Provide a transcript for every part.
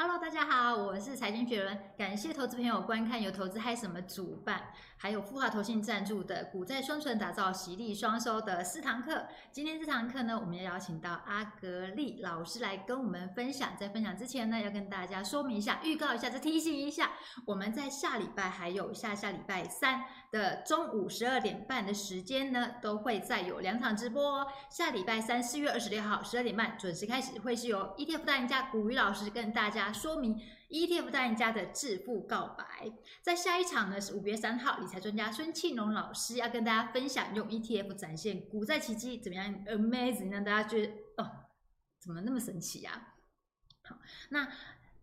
Hello，大家好，我是财经雪伦，感谢投资朋友观看由投资嗨什么主办，还有富华投信赞助的股债双存打造喜利双收的四堂课。今天这堂课呢，我们要邀请到阿格力老师来跟我们分享。在分享之前呢，要跟大家说明一下，预告一下，再提醒一下，我们在下礼拜还有下下礼拜三的中午十二点半的时间呢，都会再有两场直播哦。下礼拜三四月二十六号十二点半准时开始，会是由 ETF 大赢家古雨老师跟大家。说明 ETF 大赢家的致富告白，在下一场呢是五月三号，理财专家孙庆龙老师要跟大家分享用 ETF 展现股债奇迹怎么样？Amazing，让大家觉得哦，怎么那么神奇呀？好，那。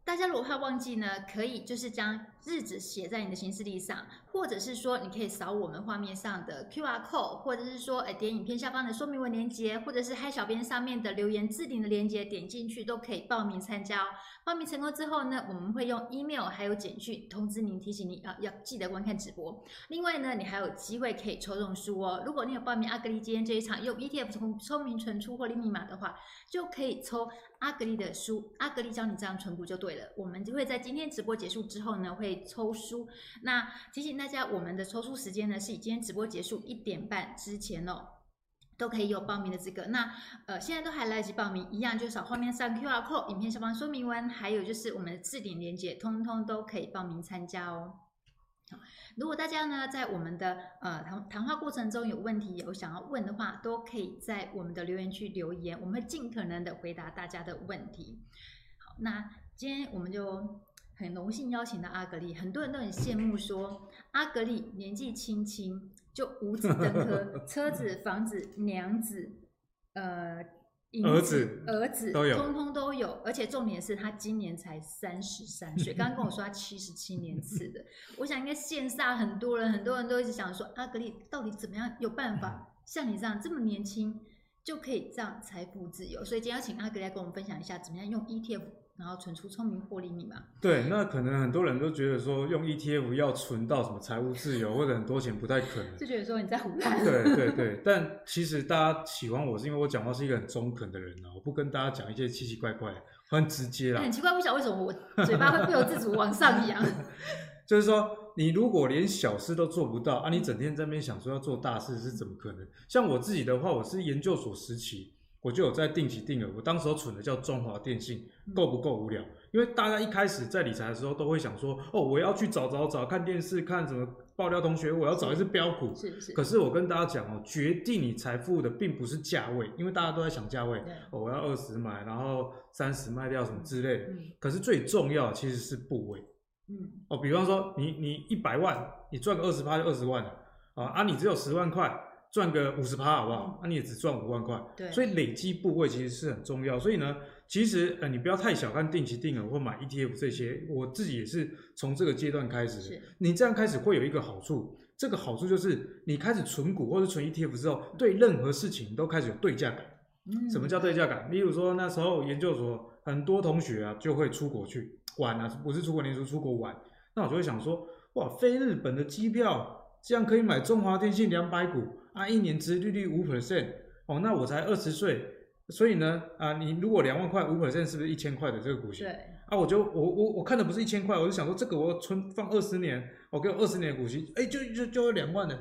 大家如果怕忘记呢，可以就是将日子写在你的行事历上，或者是说你可以扫我们画面上的 QR code，或者是说诶点影片下方的说明文链接，或者是嗨小编上面的留言置顶的链接，点进去都可以报名参加哦。报名成功之后呢，我们会用 email 还有简讯通知您，提醒您啊要记得观看直播。另外呢，你还有机会可以抽中书哦。如果你有报名阿格力今天这一场用 ETF 从聪明存出获利密码的话，就可以抽阿格力的书。阿格力教你这样存股就对了。我们就会在今天直播结束之后呢，会抽书。那提醒大家，我们的抽书时间呢是以今天直播结束一点半之前哦，都可以有报名的资格。那呃，现在都还来得及报名，一样就是扫画面上 QR code、影片下方说明文，还有就是我们的置顶链接，通通都可以报名参加哦。好，如果大家呢在我们的呃谈谈话过程中有问题有想要问的话，都可以在我们的留言区留言，我们会尽可能的回答大家的问题。好，那。今天我们就很荣幸邀请到阿格力，很多人都很羡慕说阿格力年纪轻轻就五子登科，车子、房子、娘子、呃儿子、儿子都有，通通都有，而且重点是他今年才三十三岁，刚刚跟我说他七十七年次的，我想应该线下很多人，很多人都一直想说阿格力到底怎么样有办法像你这样这么年轻就可以这样财富自由，所以今天要请阿格力来跟我们分享一下怎么样用 ETF。然后存出聪明获利密码。对，那可能很多人都觉得说用 ETF 要存到什么财务自由或者很多钱不太可能，就觉得说你在胡乱。对对对，但其实大家喜欢我是因为我讲话是一个很中肯的人啊，我不跟大家讲一些奇奇怪怪，很直接啦。很奇怪，不晓得为什么我嘴巴会不由自主往上扬。就是说，你如果连小事都做不到啊，你整天在那边想说要做大事是怎么可能？像我自己的话，我是研究所时期。我就有在定期定额，我当时候存的叫中华电信，够不够无聊？因为大家一开始在理财的时候都会想说，哦，我要去找找找，看电视看什么爆料同学，我要找一只标股。是是。可是我跟大家讲哦，决定你财富的并不是价位，因为大家都在想价位，哦，我要二十买，然后三十卖掉什么之类的。可是最重要的其实是部位。嗯。哦，比方说你你一百万，你赚个二十趴就二十万了啊啊！你只有十万块。赚个五十趴好不好？那、你也只赚五万块，对，所以累积部位其实是很重要。所以呢，其实呃，你不要太小看定期定额或买 ETF 这些。我自己也是从这个阶段开始，是你这样开始会有一个好处，这个好处就是你开始存股或者存 ETF 之后，对任何事情都开始有对价感。嗯，什么叫对价感？例如说那时候研究所很多同学啊就会出国去玩啊，不是出国念书，出国玩。那我就会想说，哇，飞日本的机票这样可以买中华电信两百股。啊，一年殖利率五 percent 哦，那我才二十岁，所以呢，啊，你如果两万块五 percent 是不是一千块的这个股息？对，啊，我就我我我看的不是一千块，我就想说这个我存放二十年，我给我二十年的股息，哎，就就就要两万的，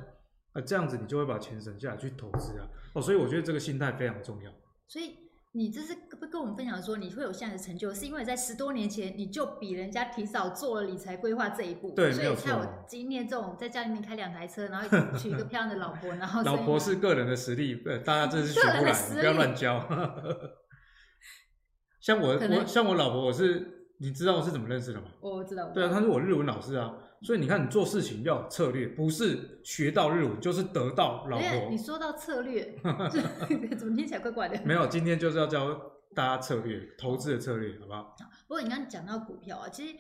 啊，这样子你就会把钱省下来去投资啊，哦，所以我觉得这个心态非常重要。所以。你这是不跟我们分享说，你会有现在的成就，是因为在十多年前你就比人家提早做了理财规划这一步，对，所以才有今天这种在家里面开两台车，然后娶一个漂亮的老婆，然后老婆是个人的实力，呃，大家真是学不来，不要乱教。像我，我像我老婆，我是你知道我是怎么认识的吗？我知道，对啊，她是我日文老师啊。所以你看，你做事情要有策略，不是学到日文就是得到老婆。你说到策略，怎么听起来怪怪的？没有，今天就是要教大家策略，投资的策略，好不好？不过你刚刚讲到股票啊，其实。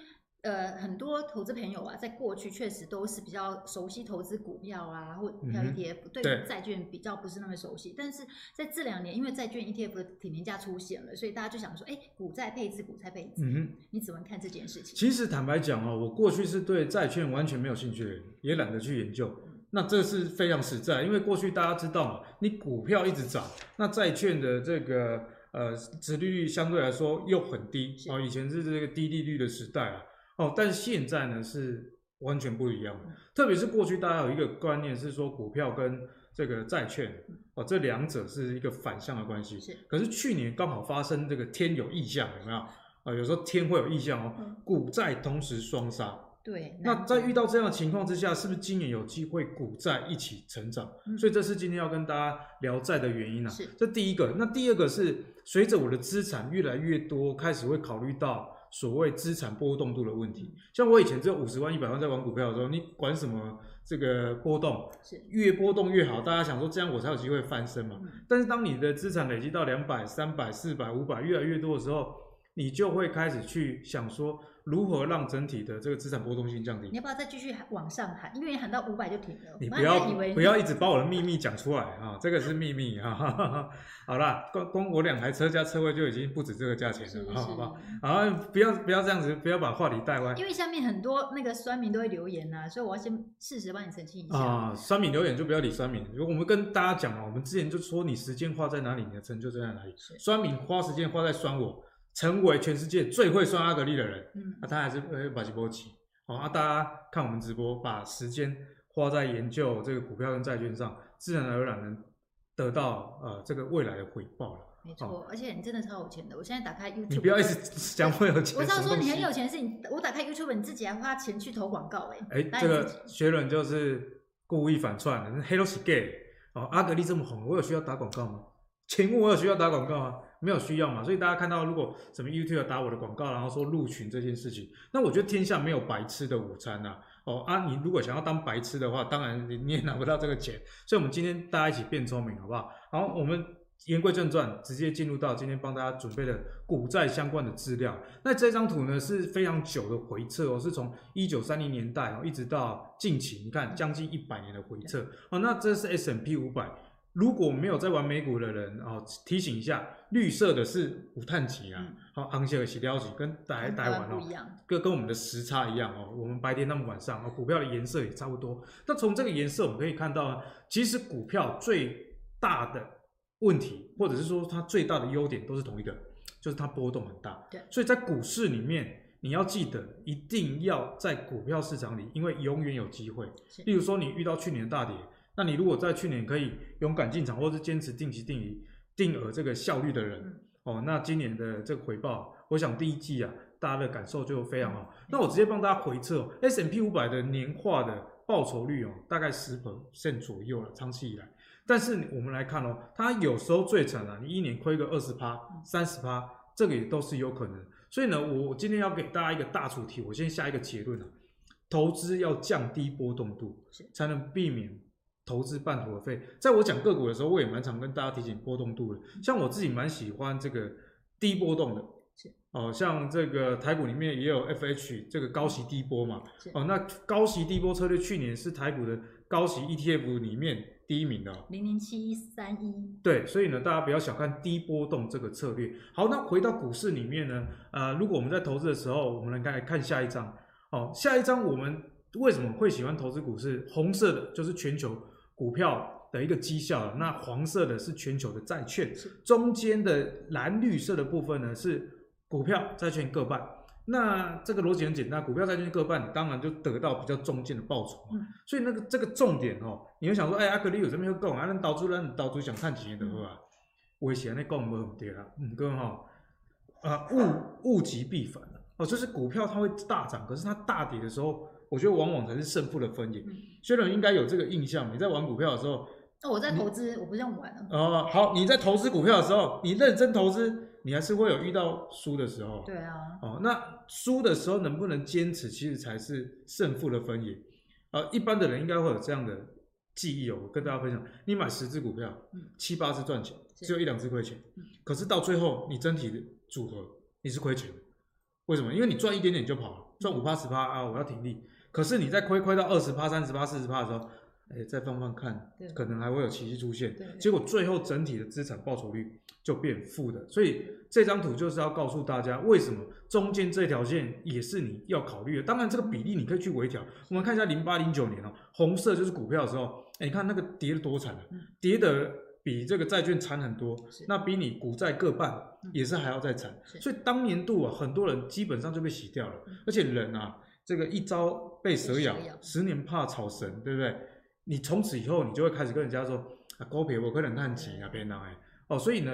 呃，很多投资朋友啊，在过去确实都是比较熟悉投资股票啊，或股票 ETF，、嗯、对债券比较不是那么熟悉。但是在这两年，因为债券 ETF 的体年价出现了，所以大家就想说，哎，股债配置，股债配置。嗯哼，你怎么看这件事情？其实坦白讲啊，我过去是对债券完全没有兴趣的人，也懒得去研究。那这是非常实在，因为过去大家知道嘛，你股票一直涨，那债券的这个。呃，殖利率相对来说又很低哦，以前是这个低利率的时代啊，哦，但是现在呢是完全不一样，特别是过去大家有一个观念是说股票跟这个债券哦，这两者是一个反向的关系，是，可是去年刚好发生这个天有异象，有没有？啊，有时候天会有异象哦，股债同时双杀。对，那在遇到这样的情况之下，是不是今年有机会股债一起成长？嗯、所以这是今天要跟大家聊债的原因啊。是，这第一个。那第二个是随着我的资产越来越多，开始会考虑到所谓资产波动度的问题。像我以前只有五十万、一百万在玩股票的时候，你管什么这个波动？是，越波动越好。大家想说这样我才有机会翻身嘛。嗯、但是当你的资产累积到两百、三百、四百、五百越来越多的时候，你就会开始去想说。如何让整体的这个资产波动性降低？你要不要再继续往上喊？因为你喊到五百就停了。你不要你不要一直把我的秘密讲出来啊！这个是秘密啊！好啦，光光我两台车加车位就已经不止这个价钱了，好不好？好，不要不要这样子，不要把话题带歪。因为下面很多那个酸民都会留言呐，所以我要先适时帮你澄清一下啊。酸民留言就不要理酸民。如果我们跟大家讲嘛，我们之前就说你时间花在哪里，你的成就在哪里。酸民花时间花在酸我。成为全世界最会算阿格力的人，嗯，啊，他还是呃把直播起，好啊，大家看我们直播，把时间花在研究这个股票跟债券上，自然而然能得到呃这个未来的回报了。没错，而且你真的超有钱的。我现在打开 YouTube，你不要一直讲我有钱。我知道说你很有钱，是你我打开 YouTube，你自己还花钱去投广告，哎，哎，这个学人就是故意反串，Hello Gay，哦，阿格力这么红，我有需要打广告吗？请问我有需要打广告吗？没有需要嘛，所以大家看到如果什么 YouTube 打我的广告，然后说入群这件事情，那我觉得天下没有白吃的午餐呐、哦啊，你如果想要当白痴的话，当然你你也拿不到这个钱。所以，我们今天大家一起变聪明，好不好？好，我们言归正传，直接进入到今天帮大家准备的股债相关的资料。那这张图呢是非常久的回撤哦，是从一九三零年代哦一直到近期，你看将近一百年的回撤哦。那这是 S M P 五百。如果没有在玩美股的人哦，提醒一下，绿色的是五碳级啊，好、嗯，红色的是料级，跟台台湾哦，跟跟我们的时差一样哦，我们白天他们晚上哦，股票的颜色也差不多。那从这个颜色我们可以看到，其实股票最大的问题，或者是说它最大的优点都是同一个，就是它波动很大。对，所以在股市里面，你要记得一定要在股票市场里，因为永远有机会。例如说，你遇到去年的大跌。那你如果在去年可以勇敢进场，或是坚持定期定额定额这个效率的人，嗯、哦，那今年的这个回报，我想第一季啊，大家的感受就非常好。嗯、那我直接帮大家回测、哦、S&P 五百的年化的报酬率哦，大概十 percent 左右了，长期以来。但是我们来看哦，它有时候最惨啊，你一年亏个二十趴、三十趴，这个也都是有可能。所以呢，我今天要给大家一个大主题，我先下一个结论啊，投资要降低波动度，才能避免。投资半途而废，在我讲个股的时候，我也蛮常跟大家提醒波动度的。像我自己蛮喜欢这个低波动的，哦，像这个台股里面也有 FH 这个高息低波嘛，哦，那高息低波策略去年是台股的高息 ETF 里面第一名的，零零七一三一。对，所以呢，大家不要小看低波动这个策略。好，那回到股市里面呢，呃，如果我们在投资的时候，我们来看看下一张。哦，下一张我们为什么会喜欢投资股市？红色的就是全球。股票的一个绩效，那黄色的是全球的债券，中间的蓝绿色的部分呢是股票、债券各半。那这个逻辑很简单，股票、债券各半，当然就得到比较中间的报酬嘛。所以那个这个重点哦，你会想说，哎，阿格力有这么要讲啊？那导出来，导出想看几年的话，我写那讲不对啦，嗯，哥哈，啊，物物极必反哦，就是股票它会大涨，可是它大跌的时候。我觉得往往才是胜负的分野。薛伦应该有这个印象。你在玩股票的时候，哦，我在投资，我不这样玩了。哦，好，你在投资股票的时候，你认真投资，你还是会有遇到输的时候。对啊。哦，那输的时候能不能坚持，其实才是胜负的分野。呃，一般的人应该会有这样的记忆哦，我跟大家分享。你买十只股票，七八只赚钱，只有一两只亏钱。可是到最后，你整体的组合你是亏钱的。为什么？因为你赚一点点就跑了，赚五趴十趴啊，我要停利。可是你在亏亏到二十趴、三十趴、四十趴的时候，哎，再放放看，可能还会有奇迹出现。结果最后整体的资产报酬率就变负的。所以这张图就是要告诉大家，为什么中间这条线也是你要考虑的。当然，这个比例你可以去微调。我们看一下零八零九年哦，红色就是股票的时候，哎，你看那个跌得多惨啊，跌的比这个债券惨很多，那比你股债各半也是还要再惨。所以当年度啊，很多人基本上就被洗掉了。而且人啊，这个一朝被蛇咬，十年怕草绳，对不对？你从此以后，你就会开始跟人家说啊，股票我可能看钱啊，别拿哎。哦，所以呢。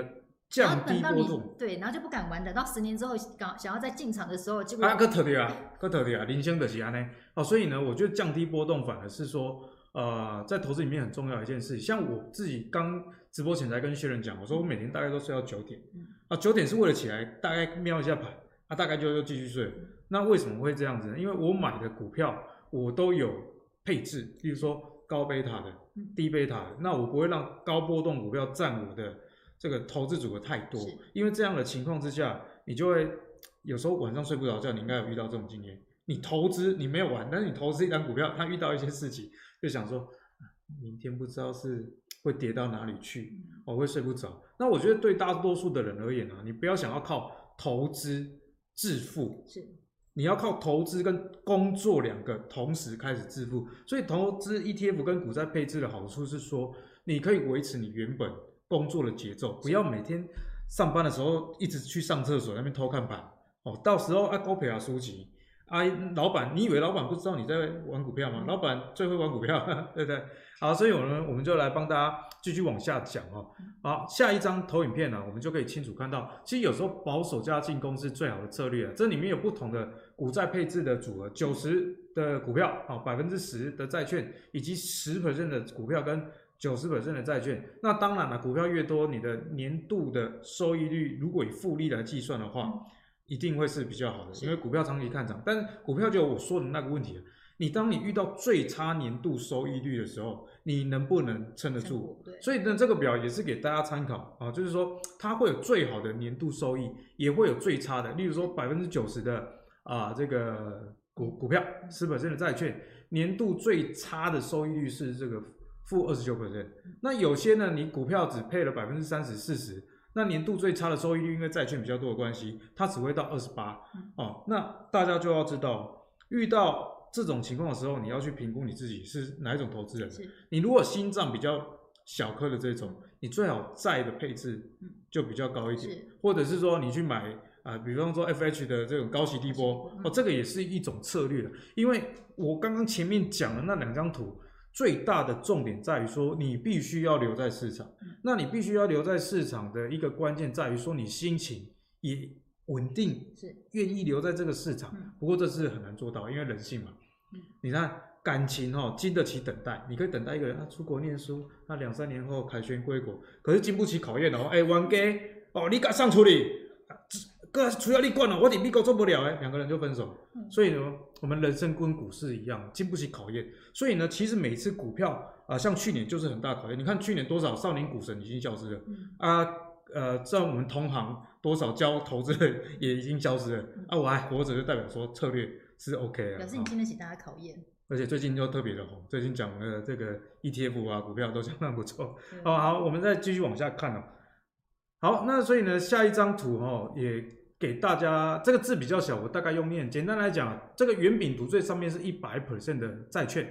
降低波动，对，然后就不敢玩。等到十年之后，想想要再进场的时候，就啊，个特别啊，个特别啊，人生就是这样呢。哦，所以呢，我觉得降低波动反而是说，呃，在投资里面很重要的一件事。像我自己刚直播前才跟薛仁讲，我说我每天大概都睡到九点，啊，九点是为了起来大概瞄一下盘，啊，大概就又继续睡。那为什么会这样子呢？因为我买的股票我都有配置，比如说高贝塔的、低贝塔的，那我不会让高波动股票占我的。这个投资组合太多，因为这样的情况之下，你就会有时候晚上睡不着觉。你应该有遇到这种经验。你投资你没有玩，但是你投资一张股票，它遇到一些事情，就想说，明天不知道是会跌到哪里去，我会睡不着。那我觉得对大多数的人而言呢、啊，你不要想要靠投资致富，是你要靠投资跟工作两个同时开始致富。所以投资 ETF 跟股债配置的好处是说，你可以维持你原本。工作的节奏，不要每天上班的时候一直去上厕所那边偷看盘哦。到时候啊，高培啊输钱啊，老板，你以为老板不知道你在玩股票吗？老板最会玩股票，对不对？好，所以我们我们就来帮大家继续往下讲哦。好，下一张投影片呢，我们就可以清楚看到，其实有时候保守加进攻是最好的策略啊。这里面有不同的股债配置的组合，九十的股票啊，百分之十的债券，以及十 percent 的股票跟。九十%的债券，那当然了，股票越多，你的年度的收益率，如果以复利来计算的话，一定会是比较好的，因为股票长期看涨。但是股票就有我说的那个问题，你当你遇到最差年度收益率的时候，你能不能撑得住？所以呢，这个表也是给大家参考啊，就是说它会有最好的年度收益，也会有最差的。例如说百分之九十的啊，这个股股票，十 percent 的债券，年度最差的收益率是这个。负二十九 percent，那有些呢，你股票只配了百分之三十、四十，那年度最差的收益率，因为债券比较多的关系，它只会到二十八。哦，那大家就要知道，遇到这种情况的时候，你要去评估你自己是哪一种投资人。你如果心脏比较小颗的这种，你最好债的配置就比较高一点，或者是说你去买啊、呃，比方说 FH 的这种高息低波，哦，这个也是一种策略。因为我刚刚前面讲的那两张图。最大的重点在于说，你必须要留在市场。那你必须要留在市场的一个关键在于说，你心情也稳定，是愿意留在这个市场。不过这是很难做到，因为人性嘛。你看感情哦，经得起等待。你可以等待一个人他出国念书，他两三年后凯旋归国，可是经不起考验哦。哎，王哥哦，你敢上处理？哥，除了你管了，我顶美国做不了哎，两个人就分手。所以呢，我们人生跟股市一样，经不起考验。所以呢，其实每次股票啊、像去年就是很大考验。你看去年多少少年股神已经消失了、啊，呃，在我们同行多少教投资的也已经消失了、啊，我还活着就代表说策略是 OK 的。表示你经得起大家考验。而且最近又特别的红，最近讲的这个 ETF 啊，股票都相当不错。好好，我们再继续往下看哦。好，那所以呢，下一张图哦也。给大家这个字比较小，我大概用念。简单来讲，这个圆饼图最上面是一百 percent 的债券，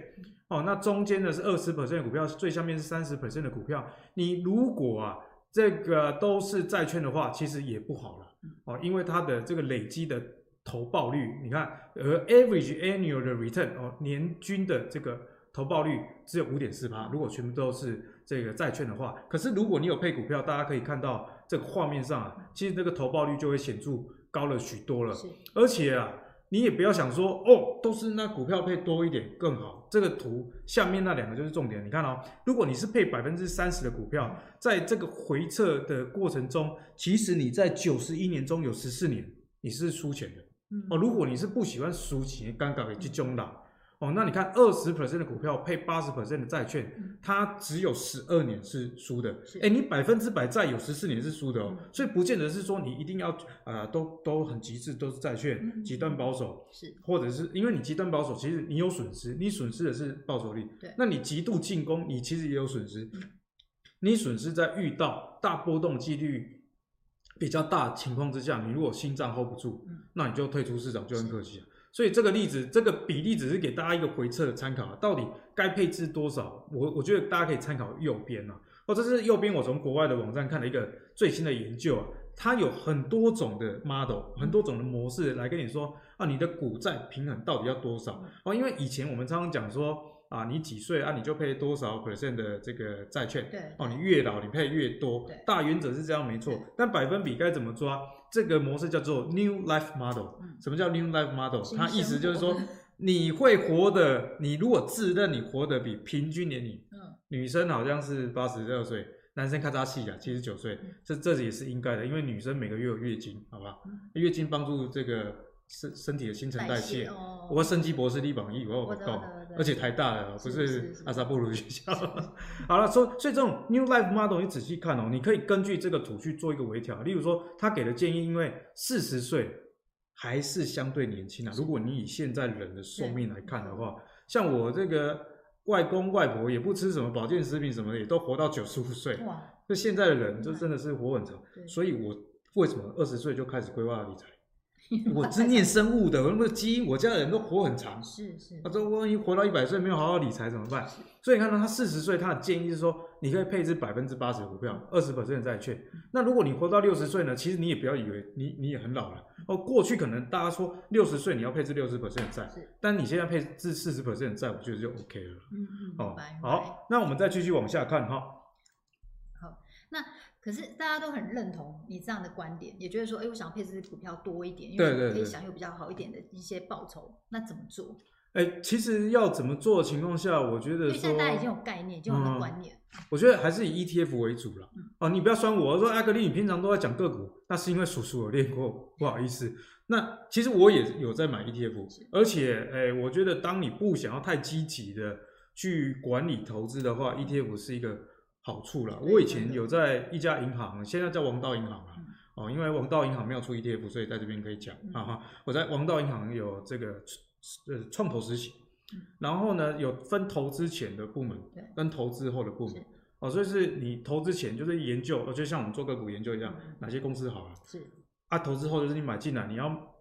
哦，那中间呢是二十 percent 的股票，最下面是三十 percent 的股票。你如果啊这个都是债券的话，其实也不好了，哦，因为它的这个累积的投报率，你看，而 average annual 的 return 哦，年均的这个投报率只有五点四趴。如果全部都是这个债券的话，可是如果你有配股票，大家可以看到。这个画面上啊，其实这个投报率就会显著高了许多了。而且啊，你也不要想说哦，都是那股票配多一点更好。这个图下面那两个就是重点。你看哦，如果你是配百分之三十的股票，在这个回撤的过程中，其实你在九十一年中有十四年你是输钱的。哦，如果你是不喜欢输钱，尴尬的去中了。哦，那你看二十 percent 的股票配八十 percent 的债券，嗯、它只有十二年是输的。哎，你百分之百债有十四年是输的哦，嗯、所以不见得是说你一定要啊、呃，都都很极致，都是债券，极端保守，是，或者是因为你极端保守，其实你有损失，你损失的是报酬率。对，那你极度进攻，你其实也有损失。嗯、你损失在遇到大波动几率比较大情况之下，你如果心脏 hold 不住，嗯、那你就退出市场，就很可惜。所以这个例子，这个比例只是给大家一个回测的参考，到底该配置多少？我我觉得大家可以参考右边啊。哦，这是右边我从国外的网站看了一个最新的研究啊，它有很多种的 model，很多种的模式来跟你说啊，你的股债平衡到底要多少哦？因为以前我们常常讲说啊，你几岁啊，你就配多少 percent 的这个债券，对，哦，你越老你配越多，对，大原则是这样没错，但百分比该怎么抓？这个模式叫做 New Life Model。什么叫 New Life Model？它意思就是说。你会活得，你如果自认你活得比平均年龄，嗯，女生好像是八十二岁，男生咔嚓细啊，七十九岁，这这也是应该的，因为女生每个月有月经，好不好？月经帮助这个身身体的新陈代谢。代哦、我生机博士立榜一，我我告，而且台大的，不是阿萨布鲁学校。好了，所以所以这种 New Life Model 你仔细看哦，你可以根据这个图去做一个微调。例如说，他给的建议，因为四十岁。还是相对年轻啊。如果你以现在人的寿命来看的话，像我这个外公外婆也不吃什么保健食品什么的，也都活到九十五岁。哇！就现在的人就真的是活很长。所以我为什么二十岁就开始规划理财？我是念生物的，我那个基因，我家的人都活很长。是是。他说万一活到一百岁没有好好理财怎么办？所以你看到他四十岁，他的建议是说，你可以配置百分之八十的股票，二十 percent 债券。那如果你活到六十岁呢？其实你也不要以为你你也很老了。哦，过去可能大家说六十岁你要配置六十 percent 的债，但你现在配置四十 percent 的债，我觉得就 OK 了。嗯嗯。哦，好，那我们再继续往下看哈。好，那。可是大家都很认同你这样的观点，也觉得说，哎，我想配置股票多一点，因为可以享有比较好一点的一些报酬。那怎么做？哎，其实要怎么做的情况下，我觉得说，因为现在大家已经有概念，已经有观念。嗯，我觉得还是以 ETF 为主了。嗯、哦，你不要酸我，我说阿格力，你平常都在讲个股，那是因为叔叔有练过，不好意思。那其实我也有在买 ETF，而且，哎，我觉得当你不想要太积极的去管理投资的话，ETF 是一个。好处了，我以前有在一家银行，现在叫王道银行啊，哦，因为王道银行没有出 ETF，所以在这边可以讲啊哈。我在王道银行有这个呃创投实习，然后呢有分投资前的部门跟投资后的部门，哦，所以是你投资前就是研究，就像我们做个股研究一样，哪些公司好了，是。啊，投资后就是你买进来，你要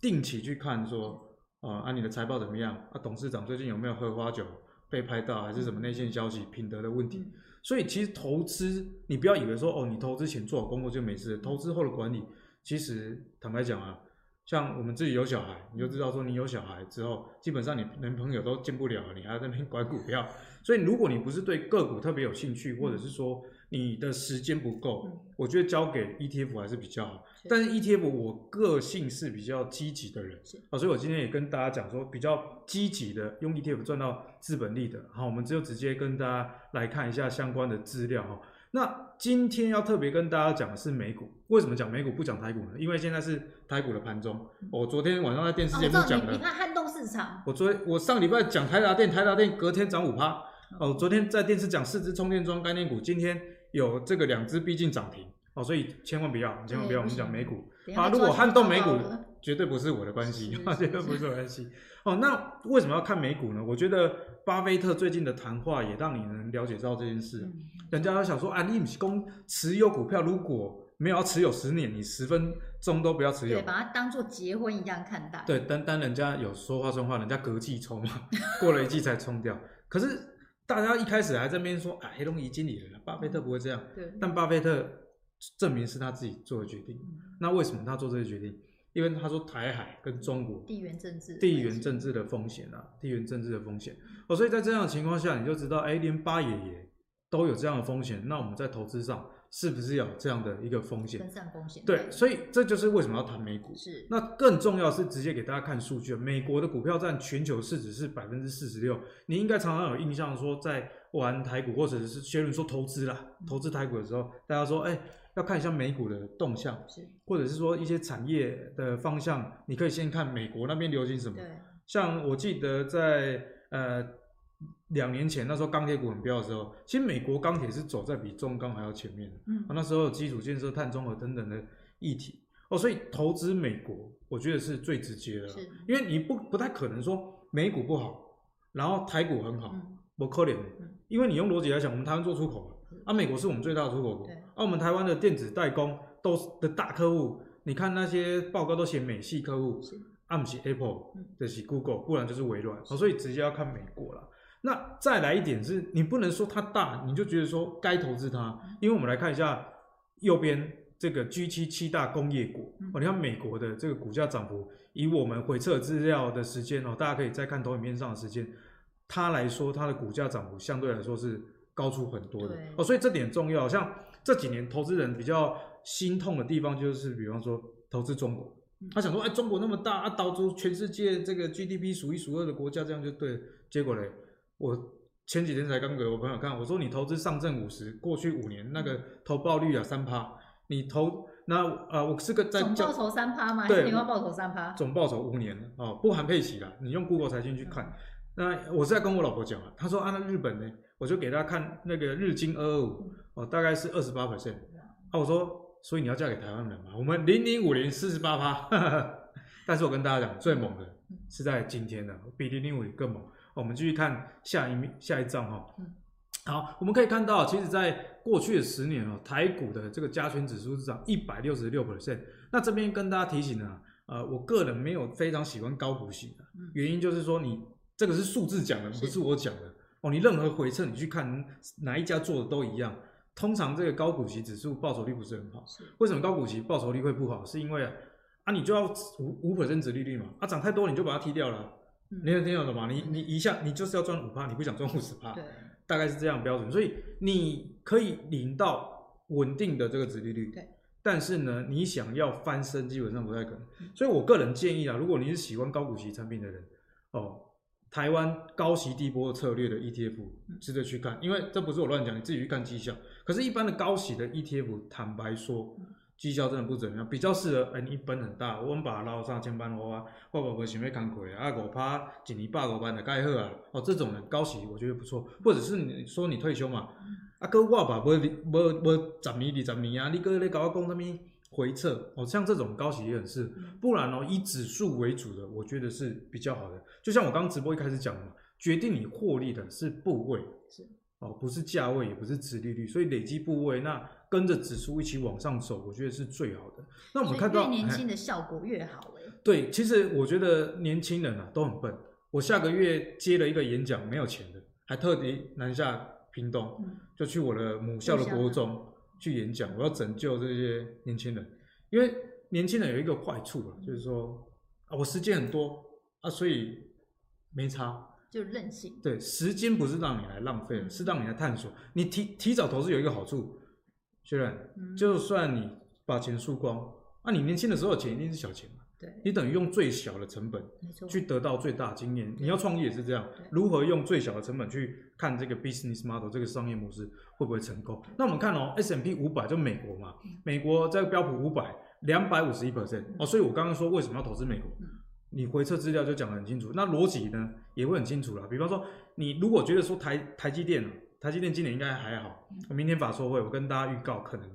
定期去看说，啊，啊你的财报怎么样？啊，董事长最近有没有喝花酒被拍到，还是什么内线消息、品德的问题？所以其实投资，你不要以为说哦，你投资前做好工作就没事。投资后的管理，其实坦白讲啊，像我们自己有小孩，你就知道说你有小孩之后，基本上你连朋友都见不了，你还在那边管股票。所以如果你不是对个股特别有兴趣，或者是说你的时间不够，我觉得交给 ETF 还是比较好。但是 ETF 我个性是比较积极的人，啊，所以我今天也跟大家讲说，比较积极的用 ETF 赚到资本利的，好，我们就直接跟大家来看一下相关的资料哈。那今天要特别跟大家讲的是美股，为什么讲美股不讲台股呢？因为现在是台股的盘中，我昨天晚上在电视节目讲的，你看撼动市场。我昨天我上礼拜讲台达电，台达电隔天涨五趴，哦，昨天在电视讲四只充电桩概念股，今天有这个两只逼近涨停。哦，所以千万不要，千万不要，我们讲美股啊。如果撼动美股，绝对不是我的关系，绝对不是我的关系。哦，那为什么要看美股呢？我觉得巴菲特最近的谈话也让你能了解到这件事。人家想说啊，你不是公持有股票，如果没有要持有十年，你十分钟都不要持有，对，把它当做结婚一样看待。对，单单人家有说话算话，人家隔季冲嘛，过了一季才冲掉。可是大家一开始还在那边说啊，黑龙已经理人，巴菲特不会这样。对，但巴菲特。证明是他自己做的决定。那为什么他做这个决定？因为他说台海跟中国地缘政治、地缘政治的风险啊，地缘政治的风险。哦，所以在这样的情况下，你就知道，哎，连八爷爷都有这样的风险，那我们在投资上是不是有这样的一个风险？分散风险。对，所以这就是为什么要谈美股。是。那更重要是直接给大家看数据，美国的股票占全球市值是百分之四十六。你应该常常有印象说，在玩台股或者是学人说投资啦，投资台股的时候，大家说，哎。要看一下美股的动向，是，或者是说一些产业的方向，你可以先看美国那边流行什么。对，像我记得在呃两年前那时候钢铁股很飙的时候，其实美国钢铁是走在比中钢还要前面的。嗯，啊，那时候有基础建设、碳中和等等的议题哦，所以投资美国，我觉得是最直接的。是，因为你不不太可能说美股不好，然后台股很好，不可能。因为你用逻辑来讲，我们台湾做出口。啊，美国是我们最大的出口国。对啊，我们台湾的电子代工都是的大客户，你看那些报告都写美系客户，是，啊不是 Apple，就是 Google，不然就是微软，哦，所以直接要看美国了。那再来一点是，你不能说它大，你就觉得说该投资它，因为我们来看一下右边这个 G 七七大工业国哦，你看美国的这个股价涨幅，以我们回测资料的时间哦，大家可以再看投影片上的时间，它来说它的股价涨幅相对来说是高出很多的。哦，所以这点重要。像这几年投资人比较心痛的地方，就是比方说投资中国。他想说，哎，中国那么大啊，导出全世界这个 GDP 数一数二的国家，这样就对了。结果嘞，我前几天才刚给我朋友看，我说你投资上证五十，过去五年那个投报率啊三趴，你投那啊、呃，我是个在总报酬三趴吗？对，年化报酬三趴，总报酬五年哦，不含配息啦。你用 Google 财经去看，那我是在跟我老婆讲啊，她说啊，那日本呢，我就给他看那个日经二二五哦，大概是二十八 percent，啊，我说。所以你要嫁给台湾人嘛？我们零零五零四十八趴，但是我跟大家讲，最猛的是在今天的，比零零五零更猛。我们继续看下一面下一张哈。好，我们可以看到，其实在过去的十年哦，台股的这个加权指数是涨一百六十六 percent。那这边跟大家提醒呢，呃，我个人没有非常喜欢高股息的，原因就是说你这个是数字讲的，不是我讲的哦。你任何回撤你去看哪一家做的都一样。通常这个高股息指数报酬率不是很好，为什么高股息报酬率会不好？是因为啊，啊你就要五五 percent 殖利率嘛，啊涨太多你就把它踢掉了，嗯、你能听懂了吗？你你一下你就是要赚五趴，你不想赚五十趴，大概是这样标准，所以你可以领到稳定的这个值利率，对，但是呢，你想要翻身基本上不太可能，所以我个人建议啊，如果你是喜欢高股息产品的人，哦。台湾高息低波策略的 ETF 值得去看，因为这不是我乱讲，你自己去看绩效。可是，一般的高息的 ETF，坦白说，绩效真的不怎么样，比较适合。哎，你本很大，我们把它捞上千班的话，我不会想要看亏啊，我怕一年八个班的盖好啊。哦，这种人高息我觉得不错，或者是你说你退休嘛，啊，哥我吧，无无无十年二十年啊，你哥你搞我讲什么？回撤哦，像这种高息也很是，不然哦，以指数为主的，我觉得是比较好的。就像我刚刚直播一开始讲的嘛，决定你获利的是部位，是哦，不是价位，也不是指利率，所以累积部位，那跟着指数一起往上走，我觉得是最好的。那我们看到越年轻的效果越好诶。对，其实我觉得年轻人啊都很笨。我下个月接了一个演讲，没有钱的，还特地南下屏东，就去我的母校的国中。去演讲，我要拯救这些年轻人，因为年轻人有一个坏处啊，就是说啊，我时间很多啊，所以没差，就任性。对，时间不是让你来浪费，是让你来探索。你提提早投资有一个好处，虽然就算你把钱输光，啊，你年轻的时候钱一定是小钱嘛。你等于用最小的成本去得到最大经验。你要创业也是这样，如何用最小的成本去看这个 business model 这个商业模式会不会成功？那我们看哦，S M P 五百就美国嘛，美国这个标普五百两百五十一 percent 哦，所以我刚刚说为什么要投资美国，你回测资料就讲得很清楚。那逻辑呢也会很清楚了。比方说，你如果觉得说台台积电，台积电今年应该还好，我明天法说会我跟大家预告可能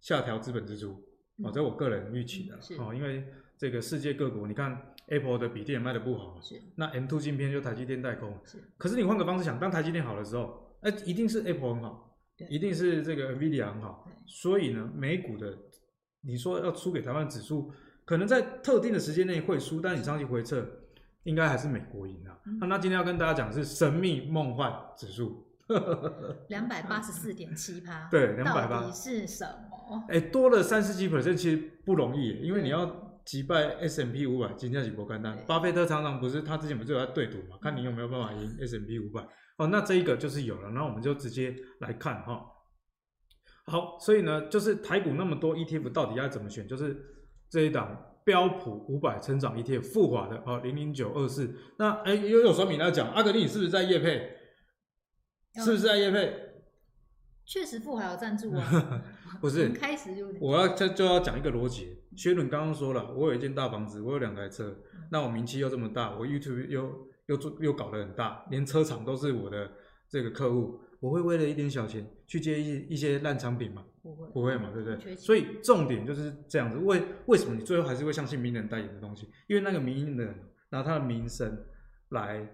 下调资本支出哦，这我个人预期的哦，因为。这个世界各国，你看 Apple 的笔电也卖的不好，是那 M2 镜片就台积电代工，是。可是你换个方式想，当台积电好的时候，哎，一定是 Apple 很好，一定是这个 NVIDIA 很好。所以呢，美股的你说要输给台湾指数，可能在特定的时间内会输，但你长期回测，应该还是美国赢啊。那、嗯、那今天要跟大家讲的是神秘梦幻指数，两百八十四点七趴，对，两百八是什么？哎，多了三十几 percent，其实不容易，因为你要。击败 S M P 五百，今天是不简单。巴菲特常常不是他之前不是有在对赌嘛？看你有没有办法赢 S M P 五百哦。那这一个就是有了，那我们就直接来看哈。好，所以呢，就是台股那么多 ETF 到底要怎么选？就是这一档标普五百成长 ETF 富华的哦，零零九二四。那哎，又有酸民来讲，阿格力你是不是在业配？是不是在业配？确实富还有赞助啊。不是，开始就我要就就要讲一个逻辑。薛伦刚刚说了，我有一间大房子，我有两台车，那我名气又这么大，我 YouTube 又又做又搞得很大，连车厂都是我的这个客户，我会为了一点小钱去接一一些烂产品吗？不会，不会嘛，对不对？所以重点就是这样子。为为什么你最后还是会相信名人代言的东西？因为那个名人拿他的名声来。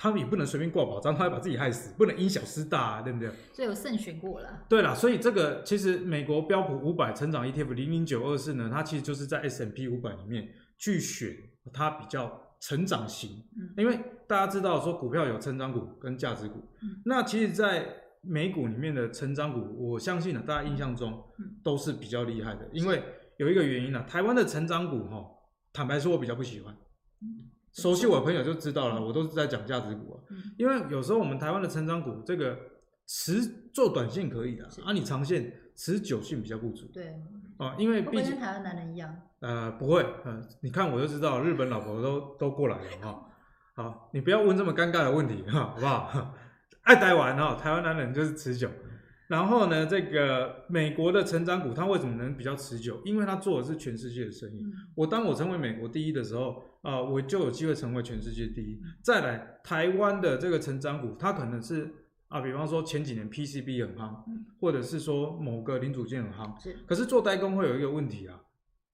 他们也不能随便挂保障，他会把自己害死，不能因小失大啊，对不对？所以有慎选过了。对啦，所以这个其实美国标普五百成长 ETF 零零九二四呢，它其实就是在 S&P 五百里面去选它比较成长型，嗯，因为大家知道说股票有成长股跟价值股，嗯，那其实，在美股里面的成长股，我相信呢，大家印象中都是比较厉害的，因为有一个原因呢，台湾的成长股哈，坦白说，我比较不喜欢。熟悉我的朋友就知道了，我都是在讲价值股啊，因为有时候我们台湾的成长股这个持做短线可以的，啊，你长线持久性比较不足。对，啊，因为毕竟跟台湾男人一样。呃，不会，嗯，你看我就知道，日本老婆都都过来了哈。好，你不要问这么尴尬的问题哈，好不好？爱台湾哈，台湾男人就是持久。然后呢，这个美国的成长股，它为什么能比较持久？因为它做的是全世界的生意。嗯、我当我成为美国第一的时候，啊、呃，我就有机会成为全世界第一。再来，台湾的这个成长股，它可能是啊，比方说前几年 PCB 很夯，或者是说某个零组件很夯。是。可是做代工会有一个问题啊，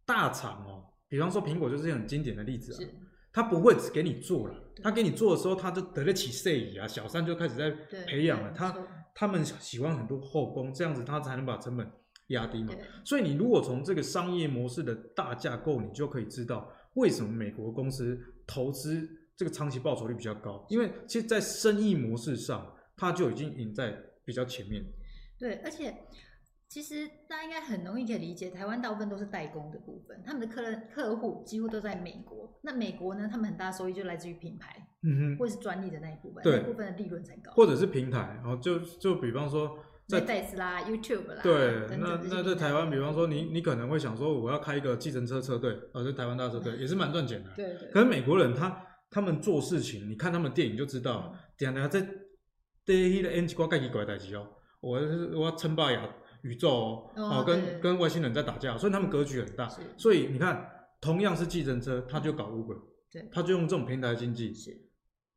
大厂哦，比方说苹果就是很经典的例子啊，它不会只给你做了，它给你做的时候，它就得得起势宜啊，小三就开始在培养了，他。他们喜欢很多后宫，这样子他才能把成本压低嘛。所以你如果从这个商业模式的大架构，你就可以知道为什么美国公司投资这个长期报酬率比较高，因为其实，在生意模式上，它就已经赢在比较前面。对，而且。其实大家应该很容易可以理解，台湾大部分都是代工的部分，他们的客人客户几乎都在美国。那美国呢，他们很大收益就来自于品牌，嗯哼，或是专利的那一部分，对，那部分的利润才高。或者是平台，然后就就比方说在 Netflix 啦、YouTube 啦，对，那那在台。湾，比方说你你可能会想说，我要开一个计程车车队，哦，在台湾大车队也是蛮赚钱的，对对。可是美国人他他们做事情，你看他们电影就知道，点下在第一个 N 级怪奇怪代志哦，我我称霸亚。宇宙哦，哦，跟跟外星人在打架，所以他们格局很大。所以你看，同样是计程车，他就搞 Uber，对，他就用这种平台经济。是，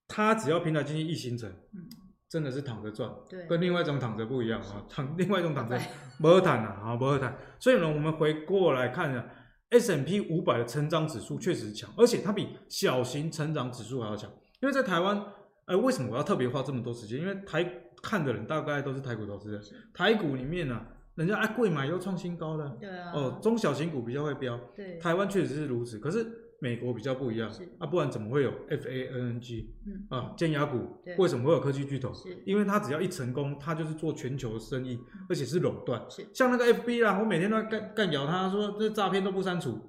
他只要平台经济一形成，嗯，真的是躺着赚。对，跟另外一种躺着不一样啊，躺另外一种躺着不好谈啊，啊，不好谈。所以呢，我们回过来看一下 S M P 五百的成长指数确实强，而且它比小型成长指数还要强。因为在台湾，呃，为什么我要特别花这么多时间？因为台看的人大概都是台股投资人，台股里面呢、啊。人家爱贵买又创新高的，对啊，哦，中小型股比较会飙，对，台湾确实是如此，可是美国比较不一样，啊，不然怎么会有 FANG，嗯。啊，尖牙股，为什么会有科技巨头？是，因为它只要一成功，它就是做全球生意，而且是垄断，是，像那个 FB 啦，我每天都干干咬他，说这诈骗都不删除，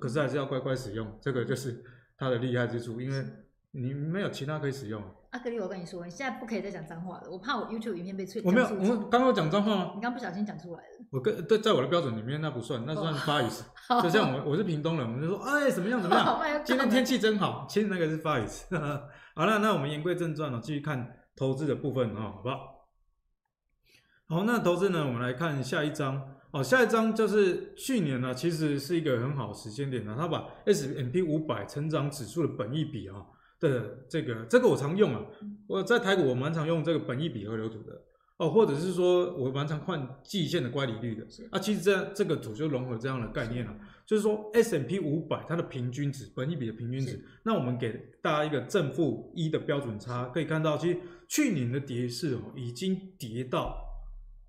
可是还是要乖乖使用，这个就是它的厉害之处，因为你没有其他可以使用。阿格力，我跟你说，你现在不可以再讲脏话了，我怕我 YouTube 影片被催。我没有，我们刚刚讲脏话吗？你刚不小心讲出来了。我跟在，在我的标准里面那不算，那算发语词。就像我我是屏东人，我们就说哎怎么样怎么样，今天天气真好，其实那个是发语词。好了，那我们言归正传了，继续看投资的部分啊，好不好？好，那投资呢，我们来看下一张哦，下一张就是去年呢，其实是一个很好的时间点呢，它把 S M P 五百成长指数的本益比啊。的这个这个我常用啊，我在台股我蛮常用这个本益比河流图的。哦，或者是说我蛮常看季线的乖离率的啊，其实这这个图就融合这样的概念了，就是说 S M P 五百它的平均值，本益比的平均值，那我们给大家一个正负一的标准差，可以看到其实去年的跌势哦，已经跌到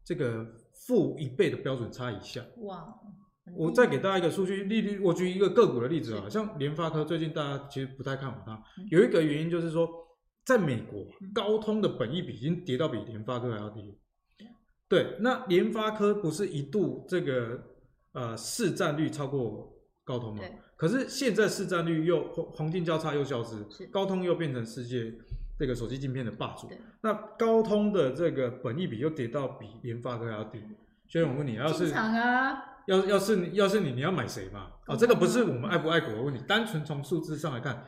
这个负一倍的标准差以下，哇。我再给大家一个数据利率，我举一个个股的例子啊，像联发科，最近大家其实不太看好它，有一个原因就是说，在美国高通的本益比已经跌到比联发科还要低。对，那联发科不是一度这个呃市占率超过高通吗？可是现在市占率又黄黄金交叉又消失，高通又变成世界这个手机晶片的霸主。那高通的这个本益比又跌到比联发科还要低，所以我问你，要是要要是要是你你要买谁嘛？啊、哦，这个不是我们爱不爱国的问题，单纯从数字上来看，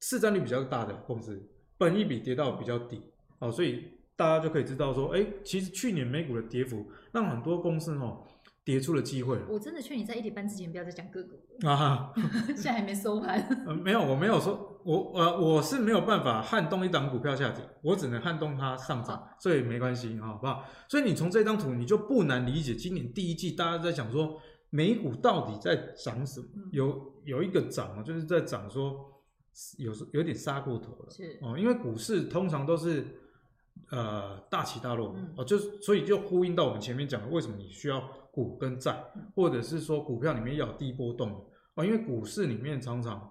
市占率比较大的公司，本一比跌到比较低，哦，所以大家就可以知道说，哎，其实去年美股的跌幅让很多公司哦。跌出了机会，我真的劝你在一点半之前不要再讲个股啊哈！现在还没收盘。呃，没有，我没有说，我呃我是没有办法撼动一档股票下跌，我只能撼动它上涨，所以没关系，好不好？所以你从这张图你就不难理解，今年第一季大家在讲说美股到底在涨什么？有有一个涨啊，就是在涨说有时有点杀过头了，是哦，因为股市通常都是呃大起大落哦，就所以就呼应到我们前面讲的，为什么你需要。股跟债，或者是说股票里面要有低波动啊，因为股市里面常常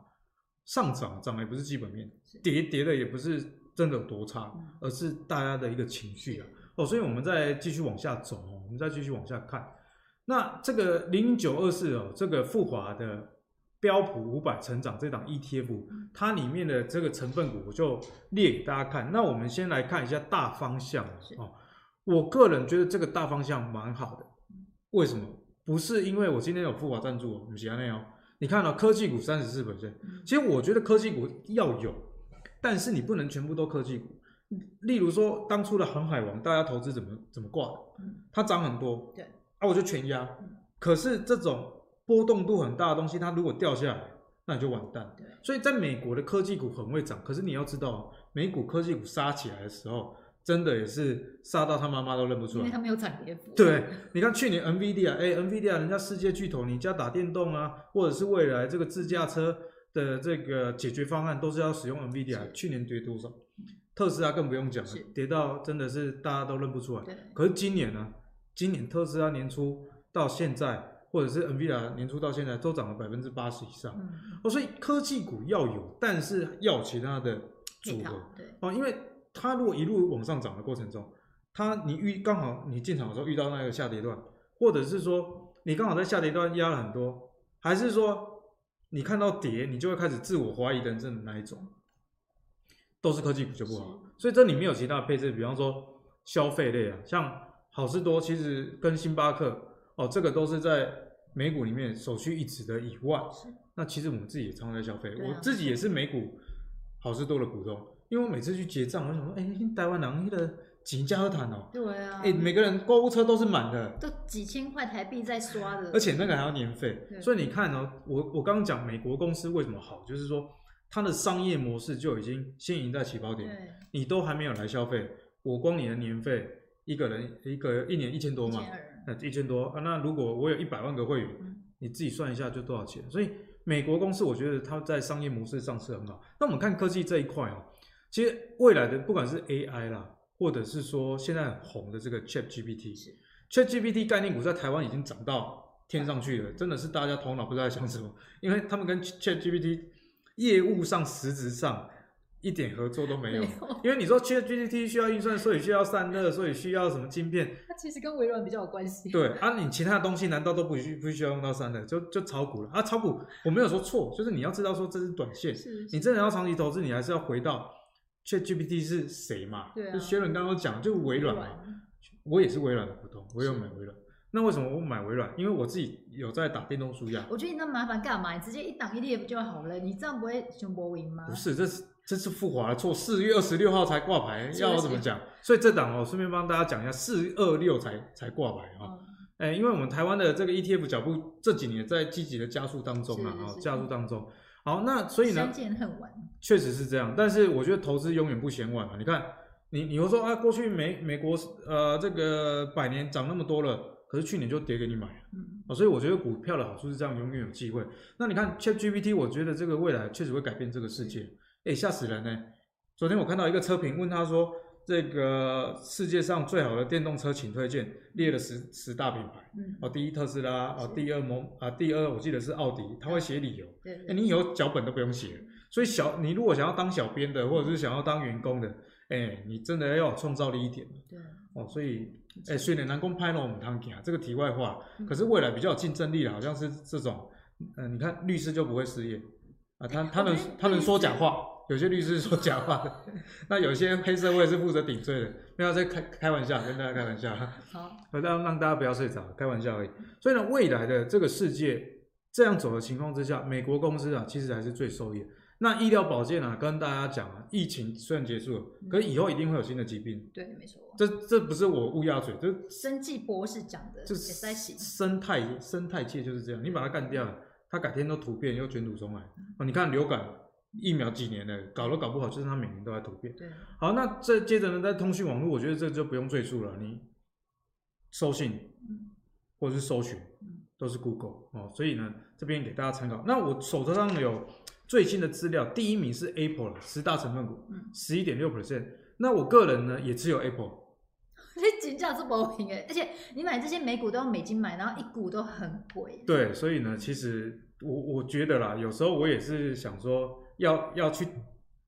上涨涨也不是基本面，跌跌的也不是真的有多差，嗯、而是大家的一个情绪啊。哦，所以我们再继续往下走哦，我们再继续往下看。那这个零零九二四哦，这个富华的标普五百成长这档 ETF，它里面的这个成分股我就列给大家看。那我们先来看一下大方向哦。我个人觉得这个大方向蛮好的，为什么？不是因为我今天有富华赞助哦，不是这样哦。你看到、哦、科技股三十四%，其实我觉得科技股要有，但是你不能全部都科技股。例如说，当初的航海王，大家投资怎么怎么挂的？它涨很多，对，啊，我就全压。可是这种波动度很大的东西，它如果掉下来，那你就完蛋。对，所以在美国的科技股很会涨，可是你要知道，美股科技股杀起来的时候，真的也是杀到他妈妈都认不出来，因为他没有涨跌幅。对，你看去年 NVIDIA，哎，NVIDIA 人家世界巨头，你家打电动啊，或者是未来这个自驾车的这个解决方案，都是要使用 NVIDIA。去年跌多少？特斯拉更不用讲了，跌到真的是大家都认不出来。可是今年呢？今年特斯拉年初到现在，或者是 NVIDIA 年初到现在，都涨了百分之八十以上。嗯、哦，所以科技股要有，但是要其他的组合。对。哦，因为它如果一路往上涨的过程中，它你遇刚好你进场的时候遇到那个下跌段，或者是说你刚好在下跌段压了很多，还是说你看到跌，你就会开始自我怀疑人生的那一种。都是科技股就不好，所以这里面有其他的配置，比方说消费类啊，像好事多其实跟星巴克哦，这个都是在美股里面首屈一指的以外，那其实我们自己也常常在消费，我自己也是美股好事多的股东，因为我每次去结账，我想说，哎，台湾人那个几家谈哦，对啊，哎，每个人购物车都是满的，都几千块台币在刷的，而且那个还要年费，所以你看哦，我我刚刚讲美国公司为什么好，就是说。它的商业模式就已经先赢在起跑点，你都还没有来消费，我光你的年费一个人一个一年一千多嘛，那一千多啊，那如果我有一百万个会员，你自己算一下就多少钱？所以美国公司我觉得它在商业模式上是很好。那我们看科技这一块哦，其实未来的不管是 AI 啦，或者是说现在很红的这个 ChatGPT，ChatGPT 概念股在台湾已经涨到天上去了，真的是大家头脑不知道在想什么，因为他们跟 ChatGPT。业务上实质上一点合作都没有，没有，因为你说 ChatGPT 需要运算，所以需要散热，所以需要什么晶片？它其实跟微软比较有关系。对啊，你其他的东西难道都不需不需要用到散热？就就炒股了啊！炒股我没有说错，就是你要知道说这是短线，是是你真的要长期投资，你还是要回到 ChatGPT 是谁嘛？对啊，就薛伦刚刚讲，就微软嘛，我也是微软的股东，我有买微软。那为什么我买微软？因为我自己有在打电动书呀。我觉得你那么麻烦干嘛？你直接一档一列不就好了？你这样不会熊博赢吗？不是，这是这是复华的错。四月二十六号才挂牌，要我怎么讲？所以这档哦，顺便帮大家讲一下，四二六才才挂牌啊。哎、嗯欸，因为我们台湾的这个 ETF 脚步这几年在积极的加速当中啊，啊，加速当中。好，那所以呢，确实是这样。但是我觉得投资永远不嫌晚嘛。你看，你你又说啊，过去美美国呃这个百年涨那么多了。可是去年就跌给你买了，嗯，哦，所以我觉得股票的好处是这样，永远有机会。那你看 ChatGPT，我觉得这个未来确实会改变这个世界。哎，吓死人呢！昨天我看到一个车评，问他说，这个世界上最好的电动车，请推荐，列了十十大品牌，嗯，哦，第一特斯拉，哦，第二摩，啊，第二我记得是奥迪，他会写理由，对，对，你以后脚本都不用写，所以小你如果想要当小编的，或者是想要当员工的，哎，你真的要有创造力一点，对，哦，所以。哎，虽然南宫拍了我们汤吉啊，这个题外话，可是未来比较有竞争力的，好像是这种，嗯、呃，你看律师就不会失业。啊，他他能他能说假话，有些律师说假话的，那有些黑社会是负责顶罪的，没有在开开玩笑，跟大家开玩笑，好，让让大家不要睡着，开玩笑而已。所以呢，未来的这个世界这样走的情况之下，美国公司啊，其实还是最受益。那医疗保健啊，跟大家讲啊，疫情虽然结束了，可是以后一定会有新的疾病。对，没错。这这不是我乌鸦嘴，这生计博士讲的，这生态生态界就是这样，你把它干掉了，它改天都突变又卷土重来。哦，你看流感疫苗几年了，搞都搞不好，就是它每年都在突变。对。好，那这接着呢，在通讯网络，我觉得这就不用赘述了。你收信或者是搜寻都是 Google 哦，所以呢，这边给大家参考。那我手头上有。最新的资料，第一名是 Apple 了，十大成分股，十一点六 percent。那我个人呢，也只有 Apple。你金价是不平诶，而且你买这些美股都要美金买，然后一股都很贵。对，所以呢，其实我我觉得啦，有时候我也是想说，要要去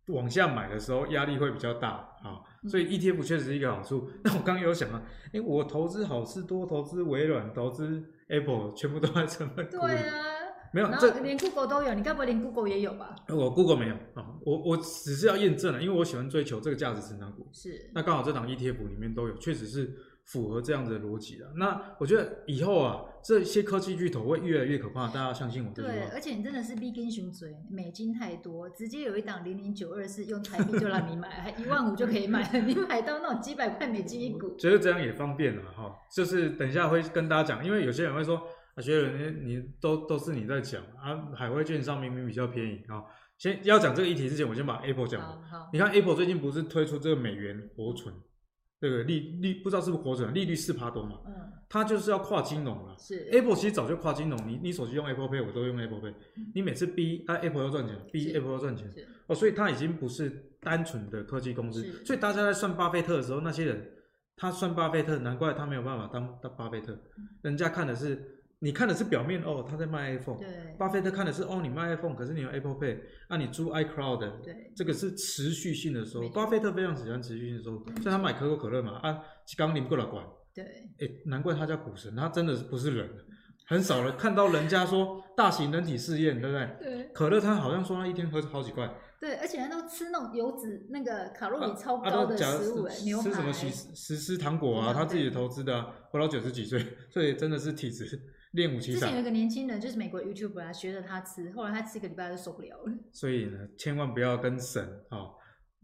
往下买的时候，压力会比较大啊。所以 ETF 确实是一个好处。那我刚刚有想啊，哎，我投资好事多，投资微软，投资 Apple，全部都在成分股。对啊。没有，这连 Google 都有，你该不会连 Google 也有吧？我 Google 没有啊，我我只是要验证了，因为我喜欢追求这个价值成长股。是，那刚好这档 ETF 里面都有，确实是符合这样子的逻辑的。那我觉得以后啊，这些科技巨头会越来越可怕，大家相信我这句话。对，而且你真的是逼根熊嘴，美金太多，直接有一档零零九二四用台币就让你买，还一万五就可以买了，你买到那种几百块美金一股。觉得这样也方便了哈，就是等一下会跟大家讲，因为有些人会说。啊，学人，你你都都是你在讲啊，海外券商明明比较便宜啊。先要讲这个议题之前，我先把 Apple 讲了。你看 Apple 最近不是推出这个美元活存，这个利利不知道是不是活准，利率四趴多嘛？嗯。它就是要跨金融了。是。Apple 其实早就跨金融，你你手机用 Apple Pay，我都用 Apple Pay。你每次 B 啊 Apple 要赚钱，B Apple 要赚钱。哦，所以它已经不是单纯的科技公司。所以大家在算巴菲特的时候，那些人他算巴菲特，难怪他没有办法当当巴菲特。人家看的是。你看的是表面哦，他在卖 iPhone。对。巴菲特看的是哦，你卖 iPhone，可是你有 Apple Pay，啊，你租 iCloud。对。这个是持续性的收入。巴菲特非常喜欢持续性的收入，所以他买可口可乐嘛，啊，刚领过来管。对。哎，难怪他叫股神，他真的是不是人，很少人看到人家说大型人体试验，对不对？对。可乐他好像说他一天喝好几罐。对，而且他都吃那种油脂、那个卡路里超高的食物，牛排。吃什么喜时时糖果啊？他自己投资的，活到九十几岁，所以真的是体质。练武奇才。之前有一个年轻人，就是美国 YouTuber 啊，学着他吃，后来他吃一个礼拜就受不了了。所以呢，千万不要跟神啊、哦、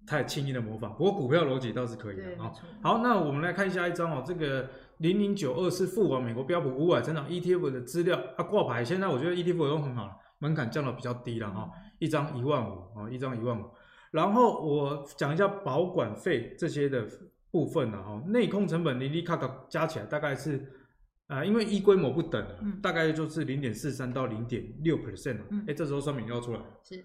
太轻易的模仿。不过股票逻辑倒是可以的啊、哦。好，那我们来看下一张哦，这个零零九二是富王美国标普五百成长 ETF 的资料，它挂牌。现在我觉得 ETF 都很好了，门槛降到比较低了哈、哦，一张一万五啊，一张一万五。然后我讲一下保管费这些的部分了哈，内控成本零零卡卡加起来大概是。啊，因为一规模不等啊，嗯、大概就是零点四三到零点六 percent 哎，嗯、这时候说明要出来是，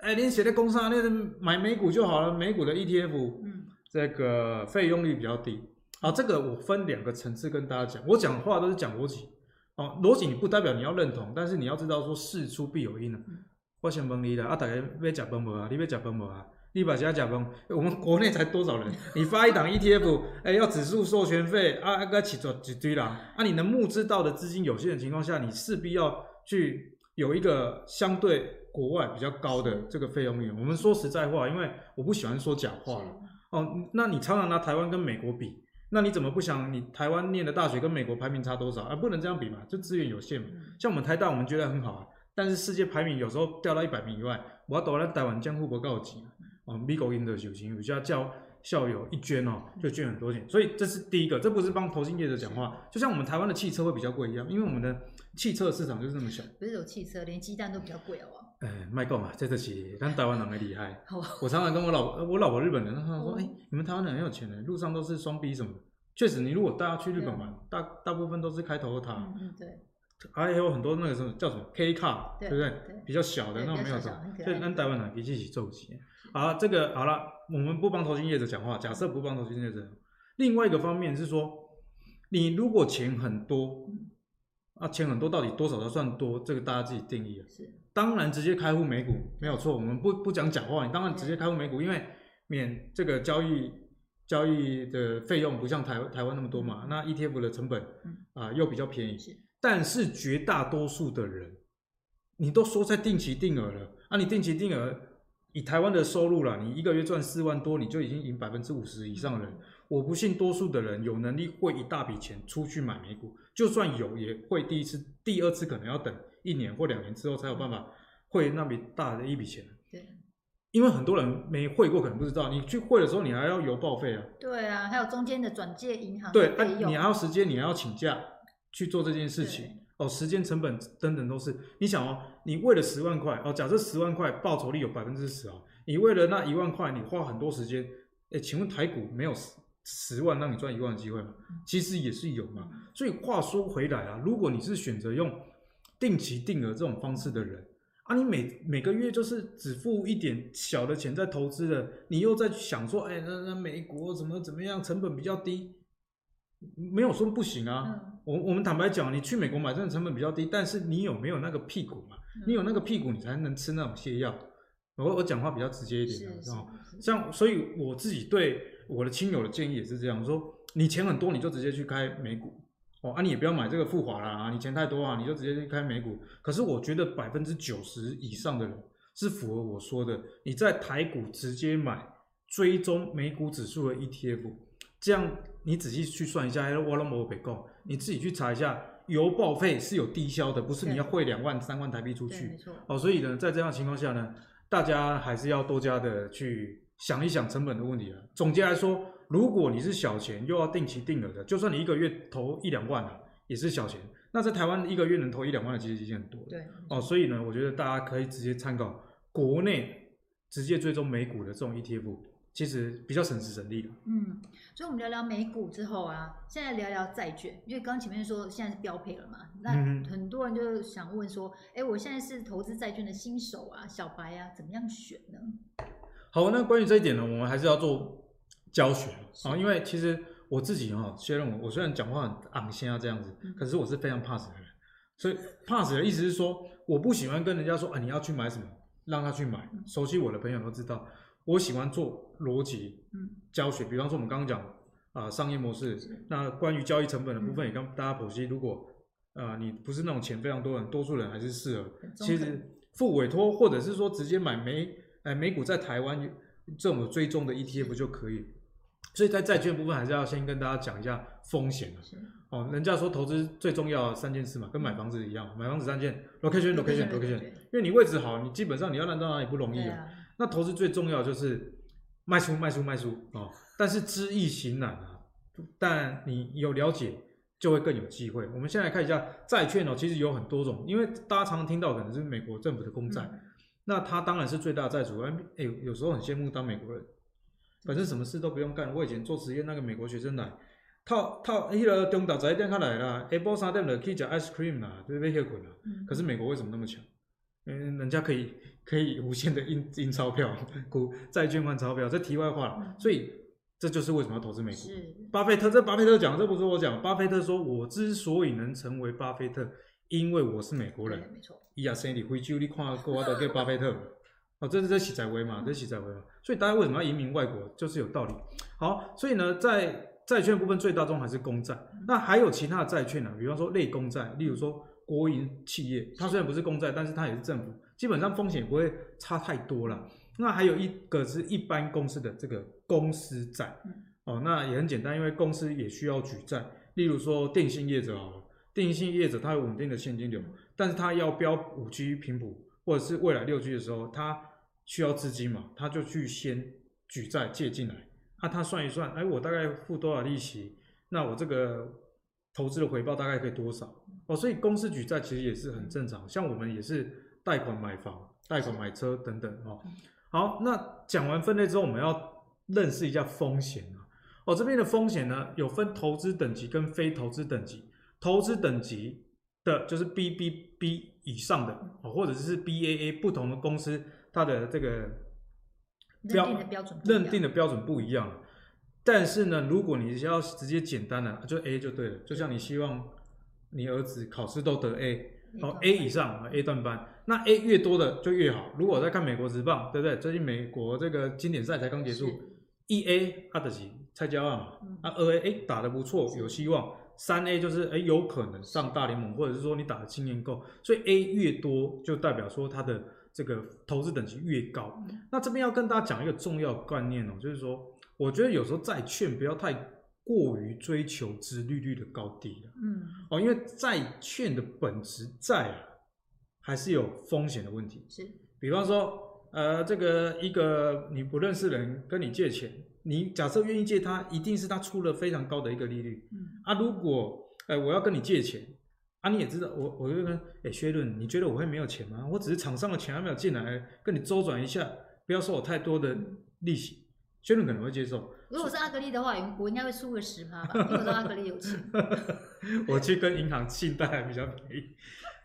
哎，您写在工商那个买美股就好了，美股的 ETF，嗯，这个费用率比较低。好，这个我分两个层次跟大家讲，我讲的话都是讲逻辑，哦，逻辑你不代表你要认同，但是你要知道说事出必有因啊。嗯、我先问你啦，啊，大家要吃饭无啊？你要吃饭无啊？立把家甲方，我们国内才多少人？你发一档 ETF，哎、欸，要指数授权费啊，该起做几堆啦。啊，你能募资到的资金有限的情况下，你势必要去有一个相对国外比较高的这个费用率。我们说实在话，因为我不喜欢说假话了。哦，那你常常拿台湾跟美国比，那你怎么不想你台湾念的大学跟美国排名差多少？啊，不能这样比嘛，就资源有限嘛。像我们台大，我们觉得很好啊，但是世界排名有时候掉到一百名以外，我要躲在台湾江湖不告急。哦，美国印的友情，有些教校友一捐哦，就捐很多钱，所以这是第一个，这不是帮投信业者讲话，就像我们台湾的汽车会比较贵一样，因为我们的汽车市场就是这么小。不是有汽车，连鸡蛋都比较贵哦。哎，卖够嘛，这这些，但台湾人没厉害。好，我常常跟我老我老婆日本人，他说，哎，你们台湾人很有钱的，路上都是双 B 什么的。确实，你如果大家去日本玩，大大部分都是开头的塔。嗯，对。还有很多那个什么叫什么 K car，对不对？比较小的那种没有什么，所以咱台湾人一起起做起。好，这个好了，我们不帮投信业者讲话。假设不帮投信业者，另外一个方面是说，你如果钱很多，啊，钱很多到底多少才算多？这个大家自己定义啊。是，当然直接开户美股没有错，我们不不讲假话。你当然直接开户美股，因为免这个交易交易的费用不像台台湾那么多嘛。那 ETF 的成本啊又比较便宜，但是绝大多数的人，你都说在定期定额了，啊，你定期定额。以台湾的收入啦，你一个月赚四万多，你就已经赢百分之五十以上的人。我不信多数的人有能力汇一大笔钱出去买美股，就算有，也会第一次、第二次可能要等一年或两年之后才有办法汇那笔大的一笔钱。对，因为很多人没汇过，可能不知道，你去汇的时候，你还要邮报费啊。对啊，还有中间的转借银行对，啊，你还要时间，你还要请假去做这件事情。哦，时间成本等等都是。你想哦，你为了十万块哦，假设十万块报酬率有百分之十哦，你为了那一万块，你花很多时间。哎，请问台股没有十十万让你赚一万的机会吗？其实也是有嘛。所以话说回来啊，如果你是选择用定期定额这种方式的人啊，你每每个月就是只付一点小的钱在投资的，你又在想说，哎，那那美国怎么怎么样，成本比较低。没有说不行啊，嗯、我我们坦白讲，你去美国买真的成本比较低，但是你有没有那个屁股嘛？嗯、你有那个屁股，你才能吃那种泻药。我我讲话比较直接一点啊，像所以我自己对我的亲友的建议也是这样说：你钱很多，你就直接去开美股哦，啊，你也不要买这个富华啦啊，你钱太多啊，你就直接去开美股。可是我觉得百分之九十以上的人是符合我说的，你在台股直接买追踪美股指数的 ETF，这样你仔细去算一下，我拢无白讲，你自己去查一下，邮报费是有低消的，不是你要汇两万三万台币出去哦，所以呢，在这样的情况下呢。大家还是要多加的去想一想成本的问题了。总结来说，如果你是小钱又要定期定额的，就算你一个月投一两万啊，也是小钱。那在台湾一个月能投一两万的，其实已经很多了。对哦，所以呢，我觉得大家可以直接参考国内直接追踪美股的这种 ETF，其实比较省时省力的。嗯，所以我们聊聊美股之后啊，现在聊聊债券，因为刚前面说现在是标配了嘛。那很多人就想问说，哎、欸，我现在是投资债券的新手啊，小白啊，怎么样选呢？好，那关于这一点呢，我们还是要做教学啊，因为其实我自己哈，虽然我我虽然讲话很昂先啊这样子，可是我是非常怕死的人。所以怕死的意思是说，我不喜欢跟人家说，啊，你要去买什么，让他去买。熟悉我的朋友都知道，我喜欢做逻辑教学。比方说，我们刚刚讲啊，商业模式，那关于交易成本的部分也跟大家剖析。如果啊、呃，你不是那种钱非常多人，多数人还是适合。其实付委托或者是说直接买美，哎，美股在台湾这种追踪的 ETF 就可以。所以在债券部分还是要先跟大家讲一下风险哦，人家说投资最重要的三件事嘛，跟买房子一样，买房子三件：location，location，location。因为你位置好，你基本上你要烂到哪里不容易啊。啊那投资最重要就是卖出，卖出，卖出哦。但是知易行难啊，但你有了解。就会更有机会。我们先来看一下债券哦，其实有很多种，因为大家常常听到可能是美国政府的公债，嗯、那它当然是最大债主。哎，有时候很羡慕当美国人，反正什么事都不用干。我以前做实验，那个美国学生来套套，那个中岛十一点他来了，下晡三点了可以吃 ice cream 啦，对不对？困了。可是美国为什么那么强？嗯，人家可以可以无限的印印钞票，股债券换钞票。这题外话了，所以。这就是为什么要投资美股。巴菲特，这巴菲特讲，这不是我讲。巴菲特说：“我之所以能成为巴菲特，因为我是美国人。”没错。伊亚森里非洲，你看过我都叫巴菲特。哦，这是在洗债威嘛？这洗债威嘛？所以大家为什么要移民外国，就是有道理。好，所以呢，在债券部分最大宗还是公债。那还有其他的债券呢？比方说类公债，例如说国营企业，它虽然不是公债，但是它也是政府，基本上风险不会差太多了。那还有一个是一般公司的这个公司债，哦，那也很简单，因为公司也需要举债。例如说电信业者好了，电信业者它有稳定的现金流，但是它要标五 G 频谱或者是未来六 G 的时候，它需要资金嘛，它就去先举债借进来。那、啊、他算一算，哎，我大概付多少利息？那我这个投资的回报大概可以多少？哦，所以公司举债其实也是很正常，像我们也是贷款买房、贷款买车等等哦。好，那讲完分类之后，我们要认识一下风险啊。哦，这边的风险呢，有分投资等级跟非投资等级。投资等级的就是 BBB 以上的，哦，或者是 BAA 不同的公司，它的这个标认定的标准认定的标准不一样。但是呢，如果你要直接简单的，就 A 就对了。就像你希望你儿子考试都得 A。哦，A 以上，A 段班，那 A 越多的就越好。如果在看美国职棒，对不对？最近美国这个经典赛才刚结束，一 A 阿德奇蔡家旺嘛，啊二 A 哎打得不错，有希望。三 A 就是哎有可能上大联盟，或者是说你打的经验够，所以 A 越多就代表说它的这个投资等级越高。那这边要跟大家讲一个重要观念哦，就是说，我觉得有时候债券不要太。过于追求殖利率的高低了，嗯，哦，因为债券的本质债啊，还是有风险的问题。是，比方说，呃，这个一个你不认识的人跟你借钱，你假设愿意借他，一定是他出了非常高的一个利率。嗯，啊，如果，呃，我要跟你借钱，啊，你也知道，我我就跟，哎，薛润，你觉得我会没有钱吗？我只是厂上的钱还没有进来，跟你周转一下，不要收我太多的利息，薛润可能会接受。如果是阿格力的话，我应该会输个十趴吧，因为我知道阿格力有钱。我去跟银行信贷还比较便宜，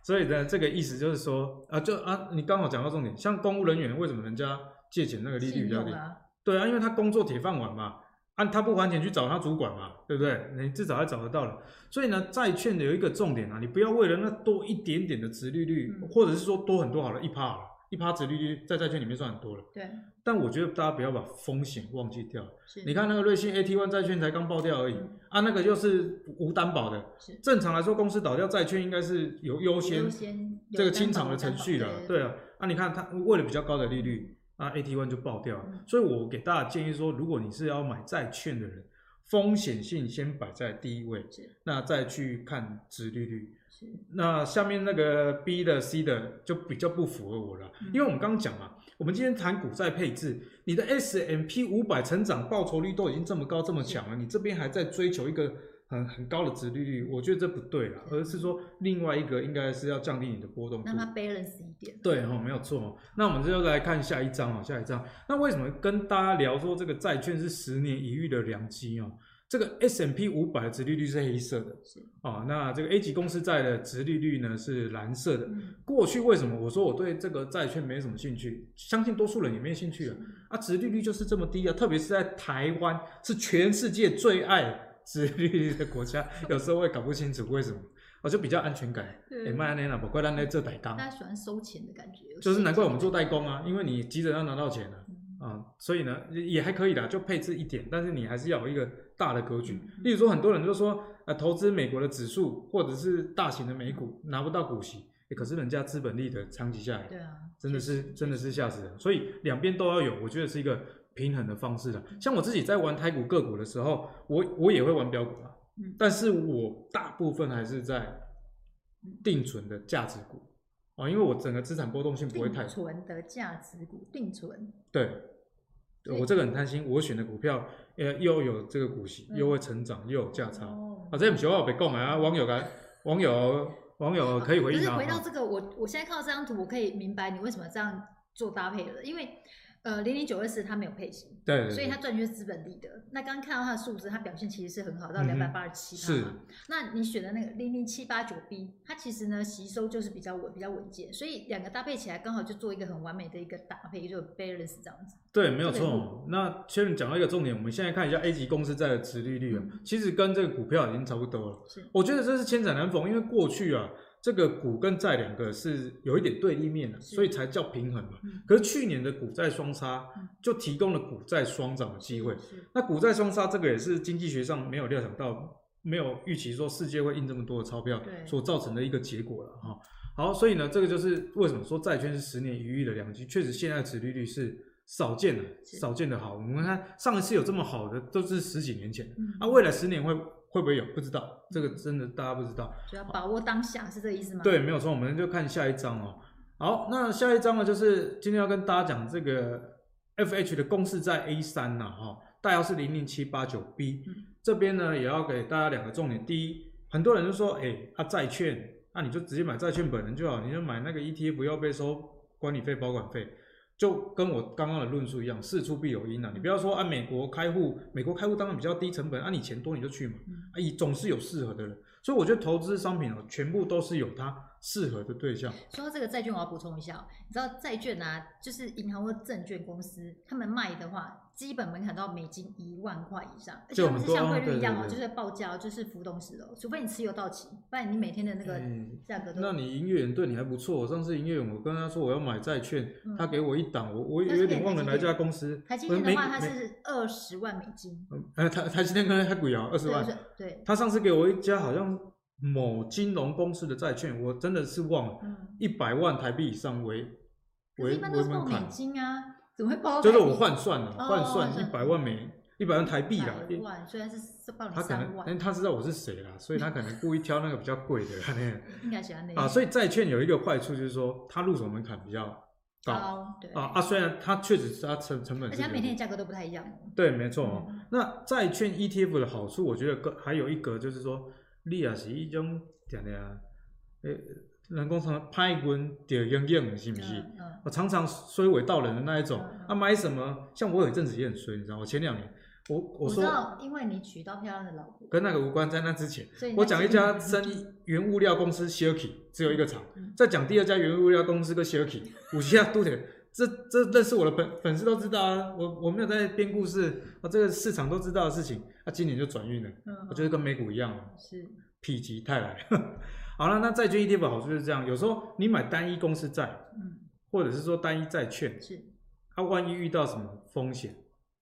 所以呢，这个意思就是说啊，就啊，你刚好讲到重点，像公务人员为什么人家借钱那个利率比较低？啊对啊，因为他工作铁饭碗嘛，按、啊、他不还钱去找他主管嘛，对不对？你至少还找得到了。所以呢，债券的有一个重点啊，你不要为了那多一点点的殖利率，嗯、或者是说多很多好了，一趴一趴殖利率在债券里面算很多了。对。但我觉得大家不要把风险忘记掉。你看那个瑞信 AT1 债券才刚爆掉而已，嗯、啊，那个又是无担保的。是。正常来说，公司倒掉，债券应该是有优先这个清偿的程序了。对啊。啊，你看它为了比较高的利率，啊，AT1 就爆掉了。嗯、所以我给大家建议说，如果你是要买债券的人，风险性先摆在第一位，那再去看值利率。那下面那个 B 的 C 的就比较不符合我了，嗯、因为我们刚刚讲嘛，我们今天谈股债配置，你的 S M P 五百成长报酬率都已经这么高这么强了，你这边还在追求一个很很高的殖利率，我觉得这不对了，而是说另外一个应该是要降低你的波动度，让它 balance 一点。对哈、哦，没有错。那我们就来看下一章啊，下一章。那为什么跟大家聊说这个债券是十年一遇的良机哦？这个 S M P 五百的殖利率是黑色的，是啊，那这个 A 级公司债的殖利率呢是蓝色的。嗯、过去为什么我说我对这个债券没什么兴趣？相信多数人也没兴趣啊。啊，殖利率就是这么低啊，特别是在台湾，是全世界最爱殖利率的国家，有时候会搞不清楚为什么。我就比较安全感。哎，卖安内了，不怪咱在做代工。大家喜欢收钱的感觉。就是难怪我们做代工啊，因为你急着要拿到钱啊。嗯啊，所以呢也还可以啦，就配置一点，但是你还是要有一个大的格局。例如说，很多人都说，呃，投资美国的指数或者是大型的美股拿不到股息，欸，可是人家资本利的长期下来，对啊，真的是真的是吓死人。所以两边都要有，我觉得是一个平衡的方式的。像我自己在玩台股个股的时候，我我也会玩标股啊，但是我大部分还是在定存的价值股。啊，因为我整个资产波动性不会太。定存的价值股，定存。对，我这个很贪心，我选的股票，呃，又有这个股息，又会成长，又有价差。啊，这不需要我别讲啊，网友该，网友网友可以回应啊。可是回到这个，我我现在看到这张图，我可以明白你为什么这样做搭配了，因为。呃，零零九二四它没有配型，对，对，对，所以它赚的就是资本利得。那刚刚看到它的数字，它表现其实是很好，到两百八十七。是。那你选的那个零零七八九 B，它其实呢吸收就是比较稳，比较稳健，所以两个搭配起来刚好就做一个很完美的一个搭配，就 balance 这样子。对，没有错。那前面讲到一个重点，我们现在看一下 A 级公司债的殖利率啊，嗯、其实跟这个股票已经差不多了。是。我觉得这是千载难逢，因为过去啊。这个股跟债两个是有一点对立面的，所以才叫平衡嘛。嗯、可是去年的股债双杀就提供了股债双涨的机会。那股债双杀这个也是经济学上没有料想到，没有预期说世界会印这么多的钞票所造成的一个结果了哈。好，所以呢，这个就是为什么说债券是十年一遇的良机。确实，现在的殖利率是少见的，少见的好。我们看上一次有这么好的都是十几年前，那、啊、未来十年会。会不会有？不知道，这个真的大家不知道。就要把握当下，是这个意思吗？对，没有错。我们就看下一章哦。好，那下一章呢，就是今天要跟大家讲这个 FH 的公式在 A 三呐，哈，代号是零零七八九 B。嗯、这边呢，也要给大家两个重点。第一，很多人就说，哎，啊债券，那、啊、你就直接买债券本人就好，你就买那个 ETF，不要被收管理费、保管费。就跟我刚刚的论述一样，事出必有因啊！你不要说按、啊、美国开户，美国开户当然比较低成本，按、啊、你钱多你就去嘛，啊，总是有适合的人，所以我觉得投资商品哦，全部都是有它适合的对象。说到这个债券，我要补充一下，你知道债券啊，就是银行或证券公司他们卖的话。基本门槛都要美金一万块以上，而且我们是像汇率一样哦，就是报价就是浮动式的，除非你持有到期，不然你每天的那个价格都。那你营业员对你还不错，上次营业员我跟他说我要买债券，他给我一档，我我有点忘了哪家公司。台积电的话，它是二十万美金。呃，台台积电刚才太贵啊，二十万。对。他上次给我一家好像某金融公司的债券，我真的是忘了，一百万台币以上为为为门槛啊。怎么会包？就是我换算了，换算一百万美，一百万台币啦。一万虽然是是报他可能，但他知道我是谁啦，所以他可能故意挑那个比较贵的那个。应该喜欢那个。啊，所以债券有一个坏处就是说，它入手门槛比较高。对。啊啊，虽然它确实是它成成本，而且它每天的价格都不太一样。对，没错哦。那债券 ETF 的好处，我觉得个还有一个就是说，你也是一种怎样啊？诶。人工常拍滚点硬硬，是不是？嗯嗯、我常常衰尾到人的那一种。啊，买什么？像我有一阵子也很衰，你知道？我前两年，我我说，我因为你娶到漂亮的老婆，跟那个无关。在那之前，我讲一家生意，原物料公司 Shirky 只有一个厂。嗯、再讲第二家原物料公司跟 Shirky 五七啊，都得。这这认识我的粉粉丝都知道啊。我我没有在编故事啊，这个市场都知道的事情。啊，今年就转运了，嗯、我觉得跟美股一样是否极泰来。好了，那债券 ETF 好处就是这样，有时候你买单一公司债，嗯，或者是说单一债券，是，它、啊、万一遇到什么风险，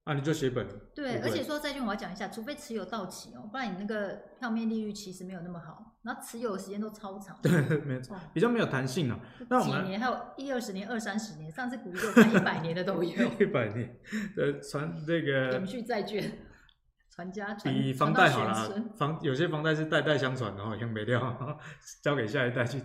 啊，你就写本。对，而且说债券我要讲一下，除非持有到期哦，不然你那个票面利率其实没有那么好，然后持有的时间都超长。对，没错，比较没有弹性啊。那我们几年还有一二十年、二三十年，上次股市就看一百年的都有。一百年，呃，传这个永续债券，传家传比房贷好啦，房有些房贷是代代相传的哦，用没掉，交给下一代去。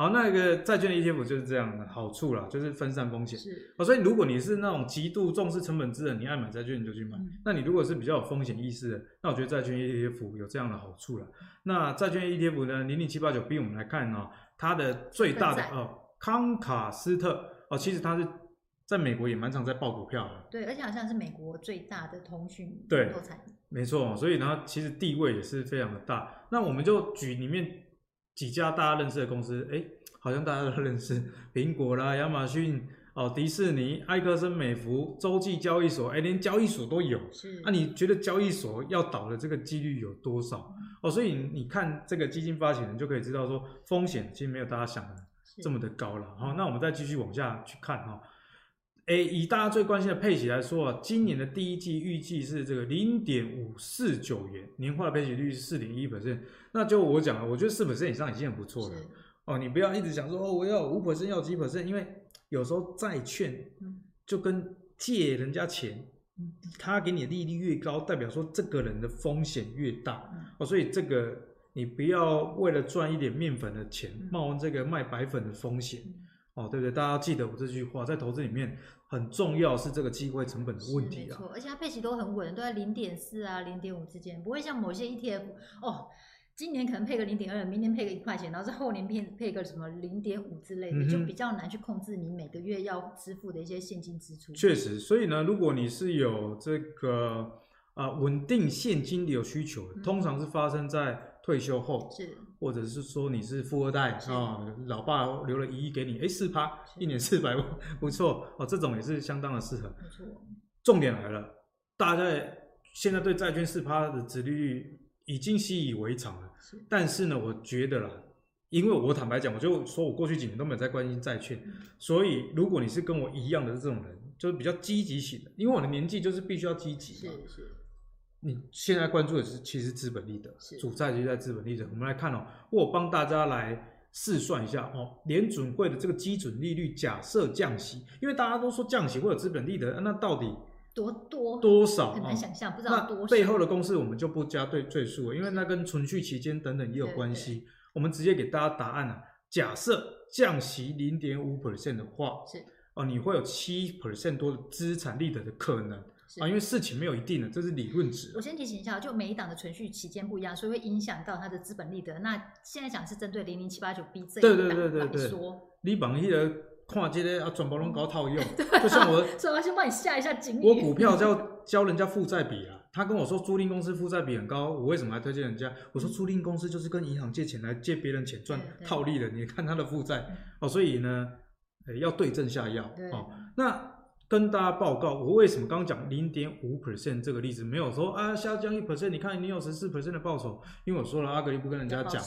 好，那个债券的 ETF 就是这样的好处啦，就是分散风险。是，哦，所以如果你是那种极度重视成本制的，你爱买债券你就去买。嗯、那你如果是比较有风险意识的，那我觉得债券 ETF 有这样的好处了。那债券 ETF 呢，零零七八九 B 我们来看哦，它的最大的哦，康卡斯特哦，其实它是在美国也蛮常在报股票的。对，而且好像是美国最大的通讯对，没错，所以呢其实地位也是非常的大。那我们就举里面。几家大家认识的公司，哎，好像大家都认识，苹果啦、亚马逊、哦、迪士尼、埃克森美孚、洲际交易所，哎，连交易所都有。是，那、啊、你觉得交易所要倒的这个几率有多少？哦，所以你看这个基金发行人就可以知道说，风险其实没有大家想的这么的高了。好、哦，那我们再继续往下去看哈。哎，以大家最关心的配息来说啊，今年的第一季预计是这个零点五四九元，年化的配息率是四点一 percent。那就我讲了，我觉得四 percent 以上已经很不错了。哦，你不要一直想说哦，我要五 percent，要几 percent，因为有时候债券就跟借人家钱，他给你的利率越高，代表说这个人的风险越大。哦，所以这个你不要为了赚一点面粉的钱，冒这个卖白粉的风险。哦，对不对？大家要记得我这句话，在投资里面很重要是这个机会成本的问题啊。没错，而且它配息都很稳，都在零点四啊、零点五之间，不会像某些 ETF 哦，今年可能配个零点二，明年配个一块钱，然后是后年配配个什么零点五之类的，嗯、就比较难去控制你每个月要支付的一些现金支出。确实，所以呢，如果你是有这个啊、呃、稳定现金流需求，嗯、通常是发生在退休后是。或者是说你是富二代啊、哦，老爸留了一亿给你，哎，四趴，一年四百万，不错哦，这种也是相当的适合。重点来了，大家现在对债券四趴的殖利率已经习以为常了。是，但是呢，我觉得啦，因为我坦白讲，我就说我过去几年都没有在关心债券，嗯、所以如果你是跟我一样的这种人，就是比较积极型的，因为我的年纪就是必须要积极嘛。是是。你现在关注的是其实资本利得，主债就在资本利得。我们来看哦，我帮大家来试算一下哦，联准会的这个基准利率假设降息，因为大家都说降息会有资本利得，那到底多多多少？很难想象，不知道多少。背后的公式我们就不加对赘述了，因为那跟存续期间等等也有关系。我们直接给大家答案啊，假设降息零点五 percent 的话，是哦，你会有七 percent 多的资产利得的可能。啊，因为事情没有一定的，这是理论值。我先提醒一下，就每一档的存续期间不一样，所以会影响到它的资本利得。那现在讲是针对零零七八九 B 这一档来说，对对对对对，你绑一的跨界的啊，全部拢搞套用，就像我，所以我先帮你下一下警语。我股票叫教人家负债比啊，他跟我说租赁公司负债比很高，我为什么还推荐人家？我说租赁公司就是跟银行借钱来借别人钱赚套利的，你看他的负债哦，所以呢，要对症下药哦，那。跟大家报告，我为什么刚刚讲零点五 percent 这个例子没有说啊下降一 percent？你看你有十四 percent 的报酬，因为我说了阿格力不跟人家讲，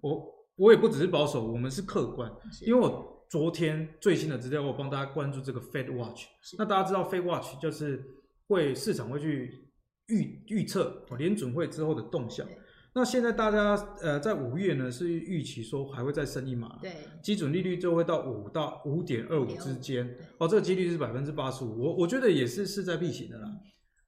我我也不只是保守，我们是客观，因为我昨天最新的资料，我帮大家关注这个 Fed Watch，那大家知道 Fed Watch 就是会市场会去预预测联准会之后的动向。那现在大家呃在五月呢是预期说还会再升一码，对，基准利率就会到五到五点二五之间，哦，这个几率是百分之八十五，我我觉得也是势在必行的啦。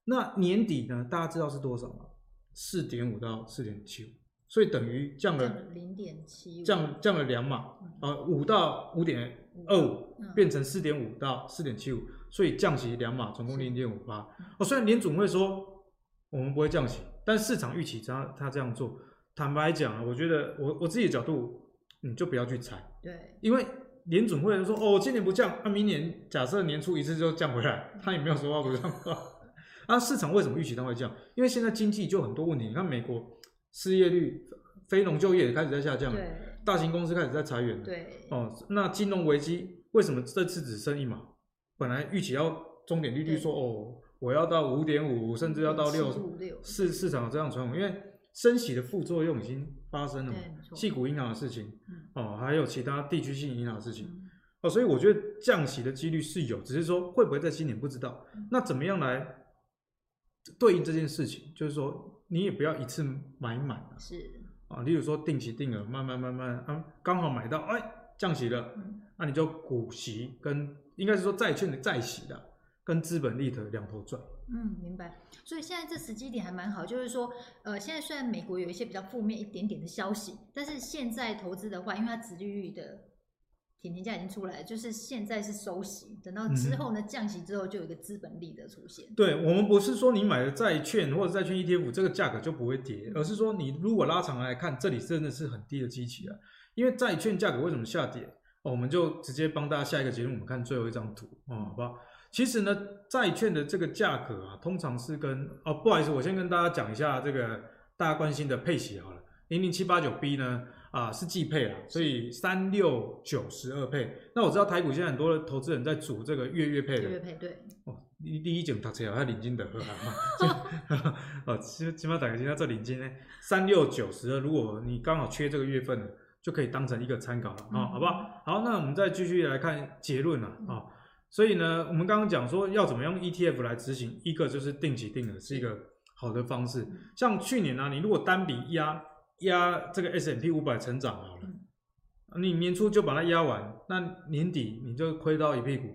那年底呢，大家知道是多少吗？四点五到四点七五，所以等于降了零点七，降降了两码，呃，五到五点二五变成四点五到四点七五，所以降息两码，总共零点五八。哦，虽然联总会说我们不会降息。但市场预期他他这样做，坦白讲啊，我觉得我我自己的角度，你就不要去猜，对，因为联准会说哦，今年不降，那、啊、明年假设年初一次就降回来，他也没有说话不降话。啊，市场为什么预期它会降？因为现在经济就很多问题，你看美国失业率、非农就业也开始在下降了，大型公司开始在裁员了，对，哦，那金融危机为什么这次只升一码？本来预期要终点利率说哦。我要到五点五，甚至要到六，市市场有这样传闻，因为升息的副作用已经发生了嘛，矽谷银行的事情，哦，还有其他地区性银行的事情，哦，所以我觉得降息的几率是有，只是说会不会在今年不知道。那怎么样来对应这件事情？就是说你也不要一次买满啊，是。啊，例如说定期定额，慢慢慢慢啊，刚好买到哎降息了，嗯、那你就股息跟应该是说债券的债息的。跟资本利得两头赚，嗯，明白。所以现在这时机点还蛮好，就是说，呃，现在虽然美国有一些比较负面一点点的消息，但是现在投资的话，因为它殖利率的甜甜价已经出来了，就是现在是收息，等到之后呢、嗯、降息之后，就有一个资本利得出现。对，我们不是说你买的债券或者债券 ETF 这个价格就不会跌，而是说你如果拉长来看，这里真的是很低的基期啊。因为债券价格为什么下跌？哦，我们就直接帮大家下一个结论，我们看最后一张图，哦，好不好？其实呢，债券的这个价格啊，通常是跟哦，不好意思，我先跟大家讲一下这个大家关心的配息好了，零零七八九 B 呢啊是季配啊，所以三六九十二配。那我知道台股现在很多的投资人在组这个月月配的，月配对。哦，第第一种读起来还领金的喝哈，哦，起起码打个金，那这领金呢三六九十二，如果你刚好缺这个月份的，就可以当成一个参考了啊，嗯、好不好？好，那我们再继续来看结论了啊。嗯所以呢，我们刚刚讲说要怎么用 ETF 来执行，一个就是定期定额是一个好的方式。像去年呢、啊，你如果单笔压压这个 S&P 五百成长好了，你年初就把它压完，那年底你就亏到一屁股，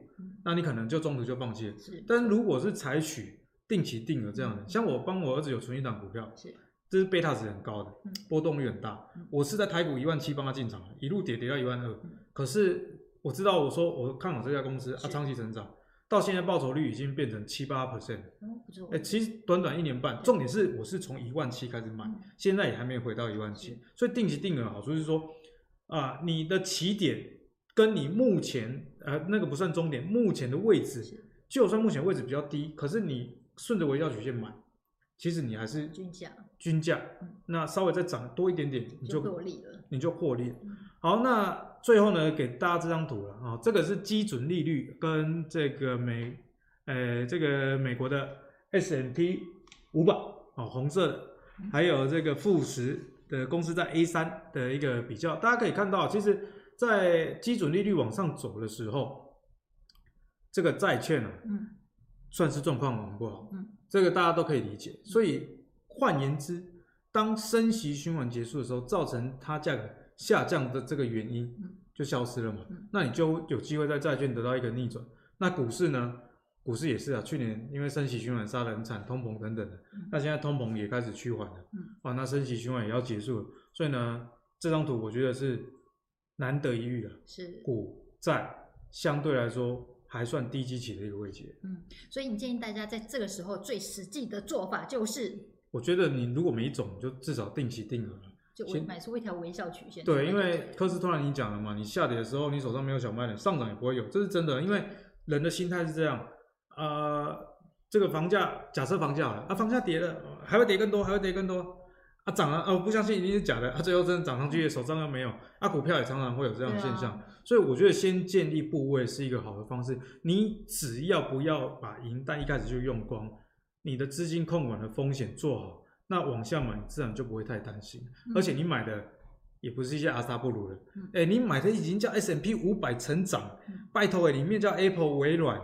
那你可能就中途就放弃了。但如果是采取定期定额这样的，像我帮我儿子有存一档股票，这是贝塔值很高的，波动率很大。我是在台股一万七帮他进场，一路跌跌到一万二，可是。我知道，我说我看好这家公司，它、啊、长期成长，到现在报酬率已经变成七八 percent，哎，其实短短一年半，重点是我是从一万七开始买，嗯、现在也还没回到一万七，所以定期定额好处是说，啊，你的起点跟你目前呃那个不算终点，目前的位置，就算目前位置比较低，可是你顺着微笑曲线买，其实你还是均价，均价，那稍微再涨多一点点，你就获利了，你就获利。好，那。最后呢，给大家这张图了啊，这个是基准利率跟这个美，呃，这个美国的 S M P 五百哦，红色的，还有这个富时的公司在 A 三的一个比较，大家可以看到，其实，在基准利率往上走的时候，这个债券呢、啊，嗯，算是状况很不好，嗯，这个大家都可以理解。所以换言之，当升息循环结束的时候，造成它价格。下降的这个原因就消失了嘛？嗯、那你就有机会在债券得到一个逆转。那股市呢？股市也是啊，去年因为升息循环杀得很惨，通膨等等的。嗯、那现在通膨也开始趋缓了，嗯、哇，那升息循环也要结束了。所以呢，这张图我觉得是难得一遇的，是股债相对来说还算低基期的一个位置。嗯，所以你建议大家在这个时候最实际的做法就是，我觉得你如果没种，就至少定期定额。就买出一条微笑曲线。对，因为科斯托兰你讲了嘛，你下跌的时候，你手上没有小卖点，上涨也不会有，这是真的。因为人的心态是这样，呃，这个房价，假设房价了啊，房价跌了，还会跌更多，还会跌更多，啊涨了，啊，我不相信一定是假的，啊最后真的涨上去，手上又没有，啊股票也常常会有这样的现象，啊、所以我觉得先建立部位是一个好的方式。你只要不要把银弹一开始就用光，你的资金控管的风险做好。那往下买，自然就不会太担心。嗯、而且你买的也不是一些阿萨布鲁的，哎、嗯欸，你买的已经叫 S M P 五百成长，嗯、拜托哎，里面叫 Apple、微软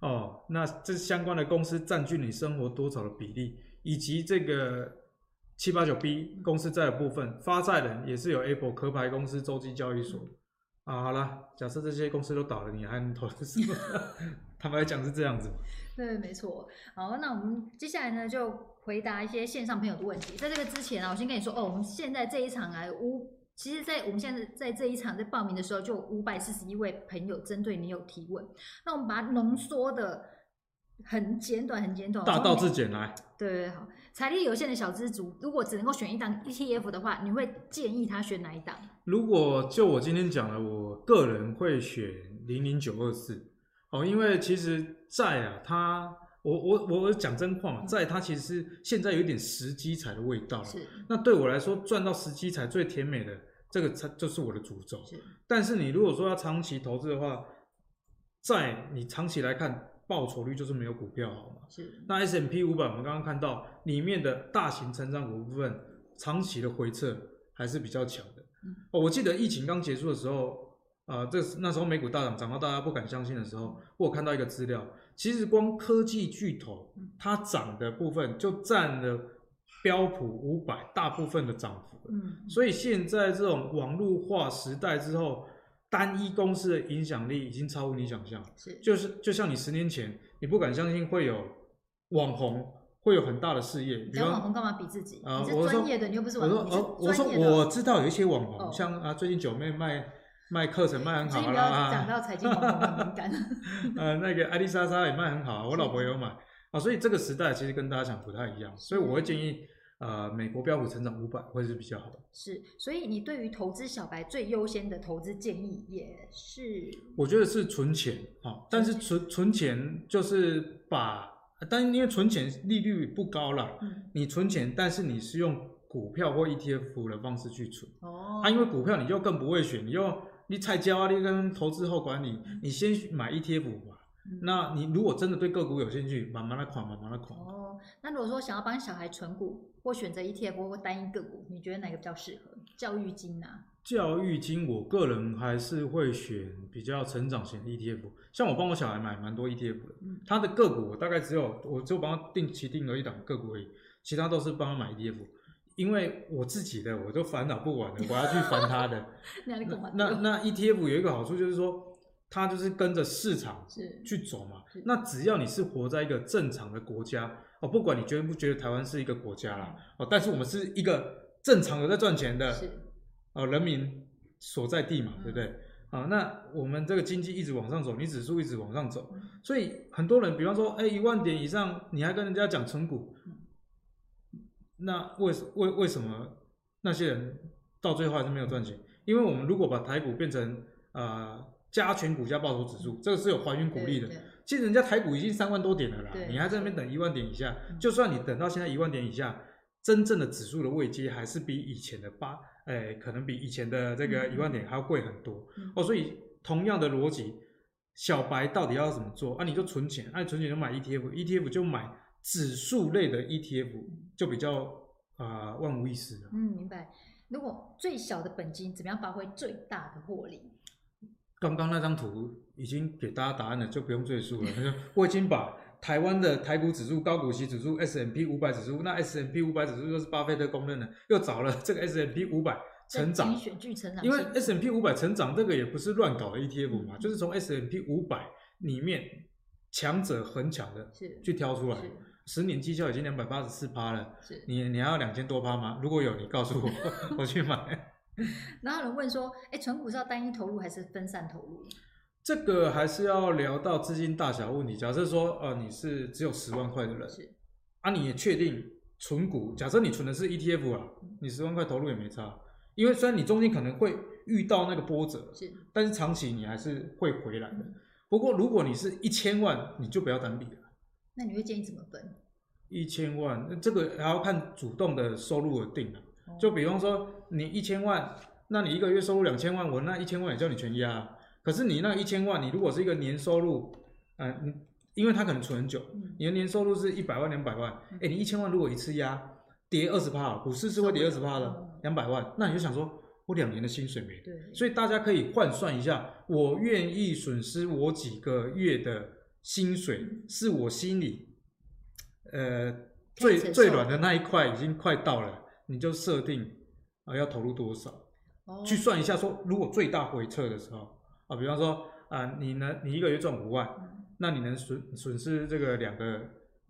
哦，那这相关的公司占据你生活多少的比例，以及这个七八九 B 公司债的部分，发债人也是有 Apple 壳牌公司、洲际交易所、嗯、啊。好了，假设这些公司都倒了，你还能投资什么？坦白讲是这样子。对，没错。好，那我们接下来呢就。回答一些线上朋友的问题。在这个之前啊，我先跟你说哦，我们现在这一场啊，五，其实，在我们现在在这一场在报名的时候，就五百四十一位朋友针对你有提问。那我们把它浓缩的很简短，很简短，大道至简来。对，好，财力有限的小资族，如果只能够选一档 ETF 的话，你会建议他选哪一档？如果就我今天讲的，我个人会选零零九二四。哦，因为其实债啊，它。我我我讲真话嘛，在它其实是现在有点时机财的味道。是。那对我来说，赚到时机财最甜美的这个才就是我的主轴。是。但是你如果说要长期投资的话，在你长期来看，报酬率就是没有股票好嘛。是。那 S&P 五百，我们刚刚看到里面的大型成长股部分，长期的回撤还是比较强的。嗯。哦，我记得疫情刚结束的时候。呃，这那时候美股大涨，涨到大家不敢相信的时候，我有看到一个资料，其实光科技巨头它涨的部分就占了标普五百大部分的涨幅。嗯，所以现在这种网络化时代之后，单一公司的影响力已经超乎你想象。是，就是就像你十年前，你不敢相信会有网红。会有很大的事业，讲网红干嘛比自己？啊，我是专业的，你又不是网红。我说，我说我知道有一些网红，像啊，最近九妹卖卖课程卖很好啦。讲到财经网红很敏感。呃，那个艾丽莎莎也卖很好，我老婆也有买啊，所以这个时代其实跟大家讲不太一样，所以我会建议，呃，美国标普成长五百会是比较好的。是，所以你对于投资小白最优先的投资建议也是？我觉得是存钱啊，但是存存钱就是把。但因为存钱利率不高了，嗯，你存钱，但是你是用股票或 ETF 的方式去存。哦，啊，因为股票你就更不会选，你又你菜椒啊，你跟投资后管理，你先买 ETF 吧。嗯，那你如果真的对个股有兴趣，慢慢的款，慢慢的款。哦，那如果说想要帮小孩存股，或选择 ETF 或单一个股，你觉得哪个比较适合？教育金啊？教育金，我个人还是会选比较成长型的 ETF，像我帮我小孩买蛮多 ETF 的，他的个股我大概只有，我就帮他定期定额一档个股而已，其他都是帮他买 ETF，因为我自己的我都烦恼不完了，我要去烦他的。那那那 ETF 有一个好处就是说，它就是跟着市场去走嘛，那只要你是活在一个正常的国家哦，不管你觉不觉得台湾是一个国家啦，哦，但是我们是一个正常的在赚钱的。哦，人民所在地嘛，对不对？啊，那我们这个经济一直往上走，你指数一直往上走，所以很多人，比方说，哎，一万点以上，你还跟人家讲存股，那为为为什么那些人到最后还是没有赚钱？因为我们如果把台股变成啊加权股价报酬指数，这个是有还原股利的。其实人家台股已经三万多点了啦，你还在那边等一万点以下，就算你等到现在一万点以下，真正的指数的位阶还是比以前的八。哎，可能比以前的这个一万点还要贵很多、嗯、哦，所以同样的逻辑，小白到底要怎么做啊？你就存钱，按、啊、存钱就买 ETF，ETF 就买指数类的 ETF，就比较啊、呃、万无一失了。嗯，明白。如果最小的本金怎么样发挥最大的获利？刚刚那张图已经给大家答案了，就不用赘述了。我已经把台湾的台股指数、高股息指数、S M P 五百指数，那 S M P 五百指数又是巴菲特公认的，又找了这个 S M P 五百成长，因为 S M P 五百成长这个也不是乱搞的 ETF 嘛，嗯、就是从 S M P 五百里面强者恒强的去挑出来，十年绩效已经两百八十四趴了，是你你还要两千多趴吗？如果有，你告诉我，我去买。然后有人问说，哎，存股是要单一投入还是分散投入？这个还是要聊到资金大小问题。假设说，呃，你是只有十万块的人，是啊，你也确定存股？假设你存的是 ETF 啊，你十万块投入也没差，因为虽然你中间可能会遇到那个波折，是，但是长期你还是会回来的。嗯、不过如果你是一千万，你就不要单笔了。那你会建议怎么分？一千万，这个还要看主动的收入而定了。就比方说，你一千万，那你一个月收入两千万，我那一千万也叫你全押。可是你那一千万，你如果是一个年收入，嗯、呃，因为它可能存很久，你的年收入是一百万两百万，哎，你一千万如果一次压跌二十趴，股市是会跌二十趴的，两百万，那你就想说，我两年的薪水没，对，所以大家可以换算一下，我愿意损失我几个月的薪水，是我心里，呃，最最软的那一块已经快到了。你就设定啊，要投入多少，oh. 去算一下，说如果最大回撤的时候啊，比方说啊，你能你一个月赚五万，嗯、那你能损损失这个两个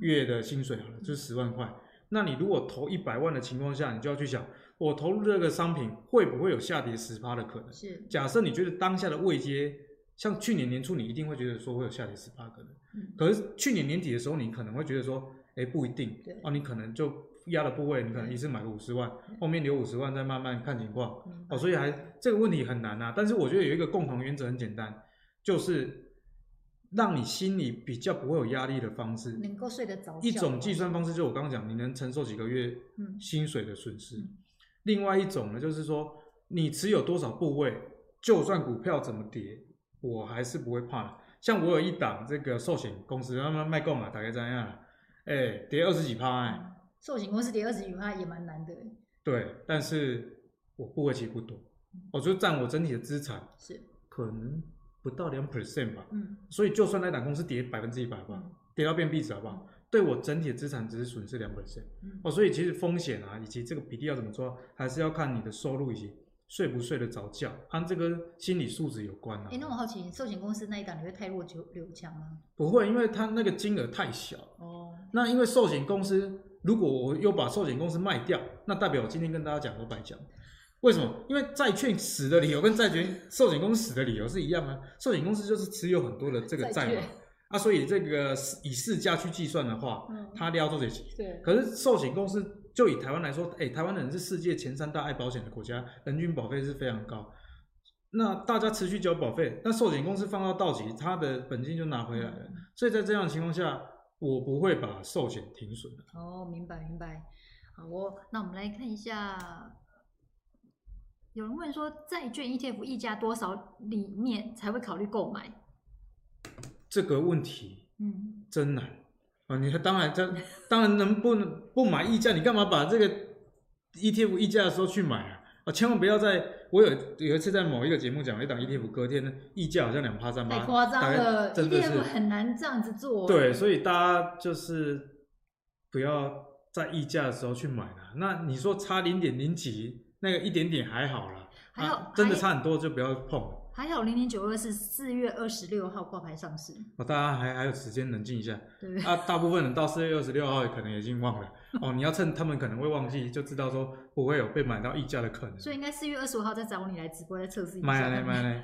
月的薪水好了，就是十万块。那你如果投一百万的情况下，你就要去想，我投入这个商品会不会有下跌十趴的可能？是。假设你觉得当下的位阶，像去年年初，你一定会觉得说会有下跌十八个的。嗯。可是去年年底的时候，你可能会觉得说，哎，不一定。对。啊，你可能就。压的部位，你可能一次买个五十万，后面留五十万再慢慢看情况。哦，所以还这个问题很难啊。但是我觉得有一个共同原则很简单，就是让你心里比较不会有压力的方式，能够睡得着。一种计算方式，就是我刚刚讲，你能承受几个月薪水的损失。另外一种呢，就是说你持有多少部位，就算股票怎么跌，我还是不会怕的。像我有一档这个寿险公司，他们卖够嘛，大概怎样？哎，跌二十几趴哎。寿险公司跌二十几趴也蛮难的。对，但是我部位其实不多，我就占我整体的资产是可可能不到两 percent 吧。嗯，所以就算那档公司跌百分之一百吧，嗯、跌到变壁纸好不好？嗯、对我整体的资产只是损失两 percent。嗯、哦，所以其实风险啊，以及这个比例要怎么做，还是要看你的收入以及睡不睡得着觉，和这个心理素质有关啊。哎，那我好奇，寿险公司那一档你会太弱就流强吗？不会，因为它那个金额太小。哦，那因为寿险公司。如果我又把寿险公司卖掉，那代表我今天跟大家讲都白讲。为什么？因为债券死的理由跟债券寿险公司死的理由是一样啊。寿险公司就是持有很多的这个债嘛，啊，所以这个以市价去计算的话，它撩多少钱。对。可是寿险公司就以台湾来说，哎、欸，台湾人是世界前三大爱保险的国家，人均保费是非常高。那大家持续交保费，那寿险公司放到到期，他的本金就拿回来了。所以在这样的情况下。我不会把寿险停损的。哦，明白明白。好，我那我们来看一下，有人问说，债券 ETF 溢价多少里面才会考虑购买？这个问题，嗯，真难啊！你当然这当然能不能不买溢价？你干嘛把这个 ETF 溢价的时候去买啊？啊，千万不要在！我有有一次在某一个节目讲了一档 ETF，隔天呢溢价好像两趴三趴，太夸张了。ETF 很难这样子做。对，所以大家就是不要在溢价的时候去买了。那你说差零点零几，那个一点点还好啦。还有、啊、真的差很多就不要碰。还好零零九二是四月二十六号挂牌上市。哦，大家还还有时间冷静一下。对，对。啊，大部分人到四月二十六号可能已经忘了。哦，你要趁他们可能会忘记，就知道说不会有被买到溢价的可能。所以应该四月二十五号再找你来直播，再测试一下。买来买来。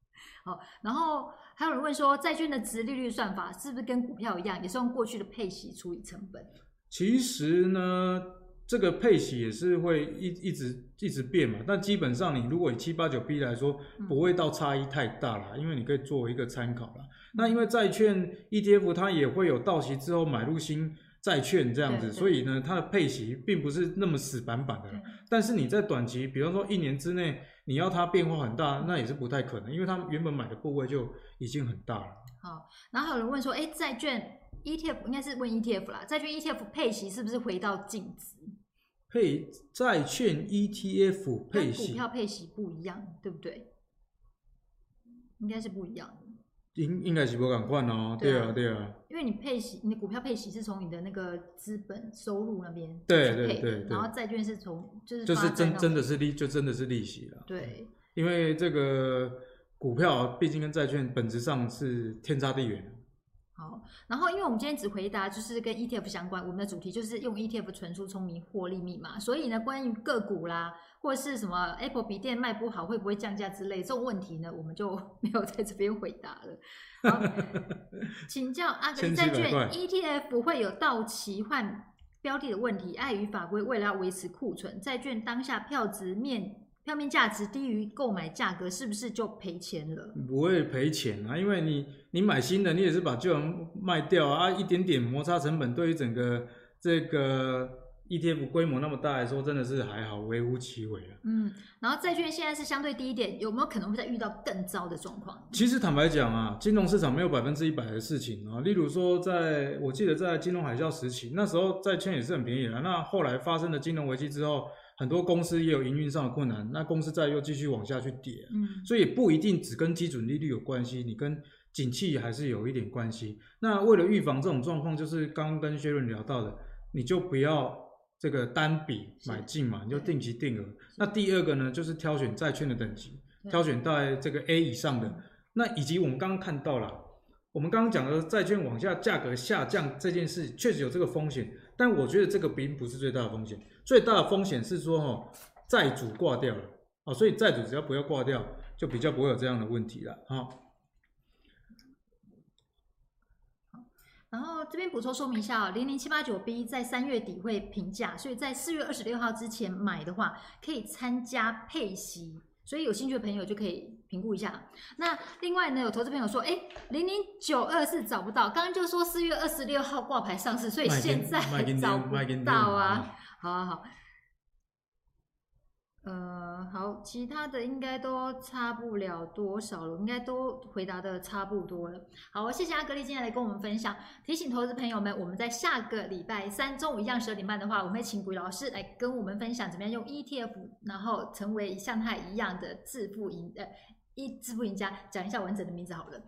好，然后还有人问说，债券的值利率算法是不是跟股票一样，也是用过去的配息除以成本？其实呢。这个配息也是会一一直一直变嘛，但基本上你如果以七八九 B 来说，不会到差异太大啦，因为你可以作为一个参考啦。那因为债券 ETF 它也会有到期之后买入新债券这样子，所以呢，它的配息并不是那么死板板的。但是你在短期，比方说一年之内，你要它变化很大，那也是不太可能，因为它原本买的部位就已经很大了。好，然后有人问说，哎，债券 ETF 应该是问 ETF 啦，债券 ETF 配息是不是回到净值？配债券 ETF 配息，股票配息不一样，对不对？应该是不一样的。应应该是不敢换哦。对啊，对啊。因为你配息，你的股票配息是从你的那个资本收入那边对对对，对，然后债券是从就是就是真真的是利，就真的是利息了。对，因为这个股票毕竟跟债券本质上是天差地远。好，然后因为我们今天只回答就是跟 ETF 相关，我们的主题就是用 ETF 存出聪明获利密码，所以呢，关于个股啦，或者是什么 Apple 笔电卖不好会不会降价之类这种问题呢，我们就 没有在这边回答了。好，请教阿格力债券 ETF 会有到期换标的的问题，碍于法规，为了要维持库存，债券当下票值面。票面价值低于购买价格，是不是就赔钱了？不会赔钱啊，因为你你买新的，你也是把旧的卖掉啊，一点点摩擦成本，对于整个这个 ETF 规模那么大来说，真的是还好，微乎其微啊。嗯，然后债券现在是相对低一点，有没有可能会再遇到更糟的状况？其实坦白讲啊，金融市场没有百分之一百的事情啊。例如说在，在我记得在金融海啸时期，那时候债券也是很便宜的，那后来发生了金融危机之后。很多公司也有营运上的困难，那公司债又继续往下去跌，嗯，所以不一定只跟基准利率有关系，你跟景气还是有一点关系。那为了预防这种状况，就是刚刚跟薛伦聊到的，你就不要这个单笔买进嘛，你就定期定额。那第二个呢，就是挑选债券的等级，挑选在这个 A 以上的。那以及我们刚刚看到了，我们刚刚讲的债券往下价格下降这件事，确实有这个风险，但我觉得这个并不是最大的风险。最大的风险是说，哈，债主挂掉了，哦，所以债主只要不要挂掉，就比较不会有这样的问题了，哈。然后这边补充说明一下，零零七八九 B 在三月底会评价，所以在四月二十六号之前买的话，可以参加配息，所以有兴趣的朋友就可以评估一下。那另外呢，有投资朋友说，哎，零零九二是找不到，刚刚就说四月二十六号挂牌上市，所以现在找不到啊。好啊好，呃好，其他的应该都差不了多少了，应该都回答的差不多了。好，谢谢阿格丽今天来跟我们分享。提醒投资朋友们，我们在下个礼拜三中午一样十二点半的话，我们会请古老师来跟我们分享怎么样用 ETF，然后成为像他一样的致富赢呃一致富赢家讲一下完整的名字好了。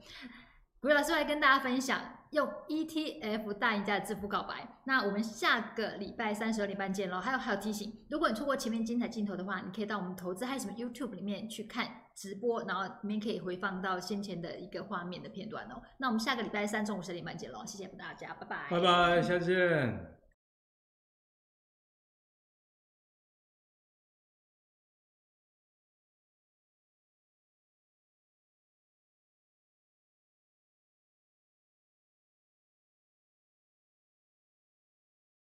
古月老师来跟大家分享用 ETF 大赢家的致富告白。那我们下个礼拜三十二点半见喽。还有还有提醒，如果你错过前面精彩镜头的话，你可以到我们投资还有什么 YouTube 里面去看直播，然后里面可以回放到先前的一个画面的片段哦。那我们下个礼拜三中午十二点半见喽，谢谢大家，拜拜，拜拜，下次见。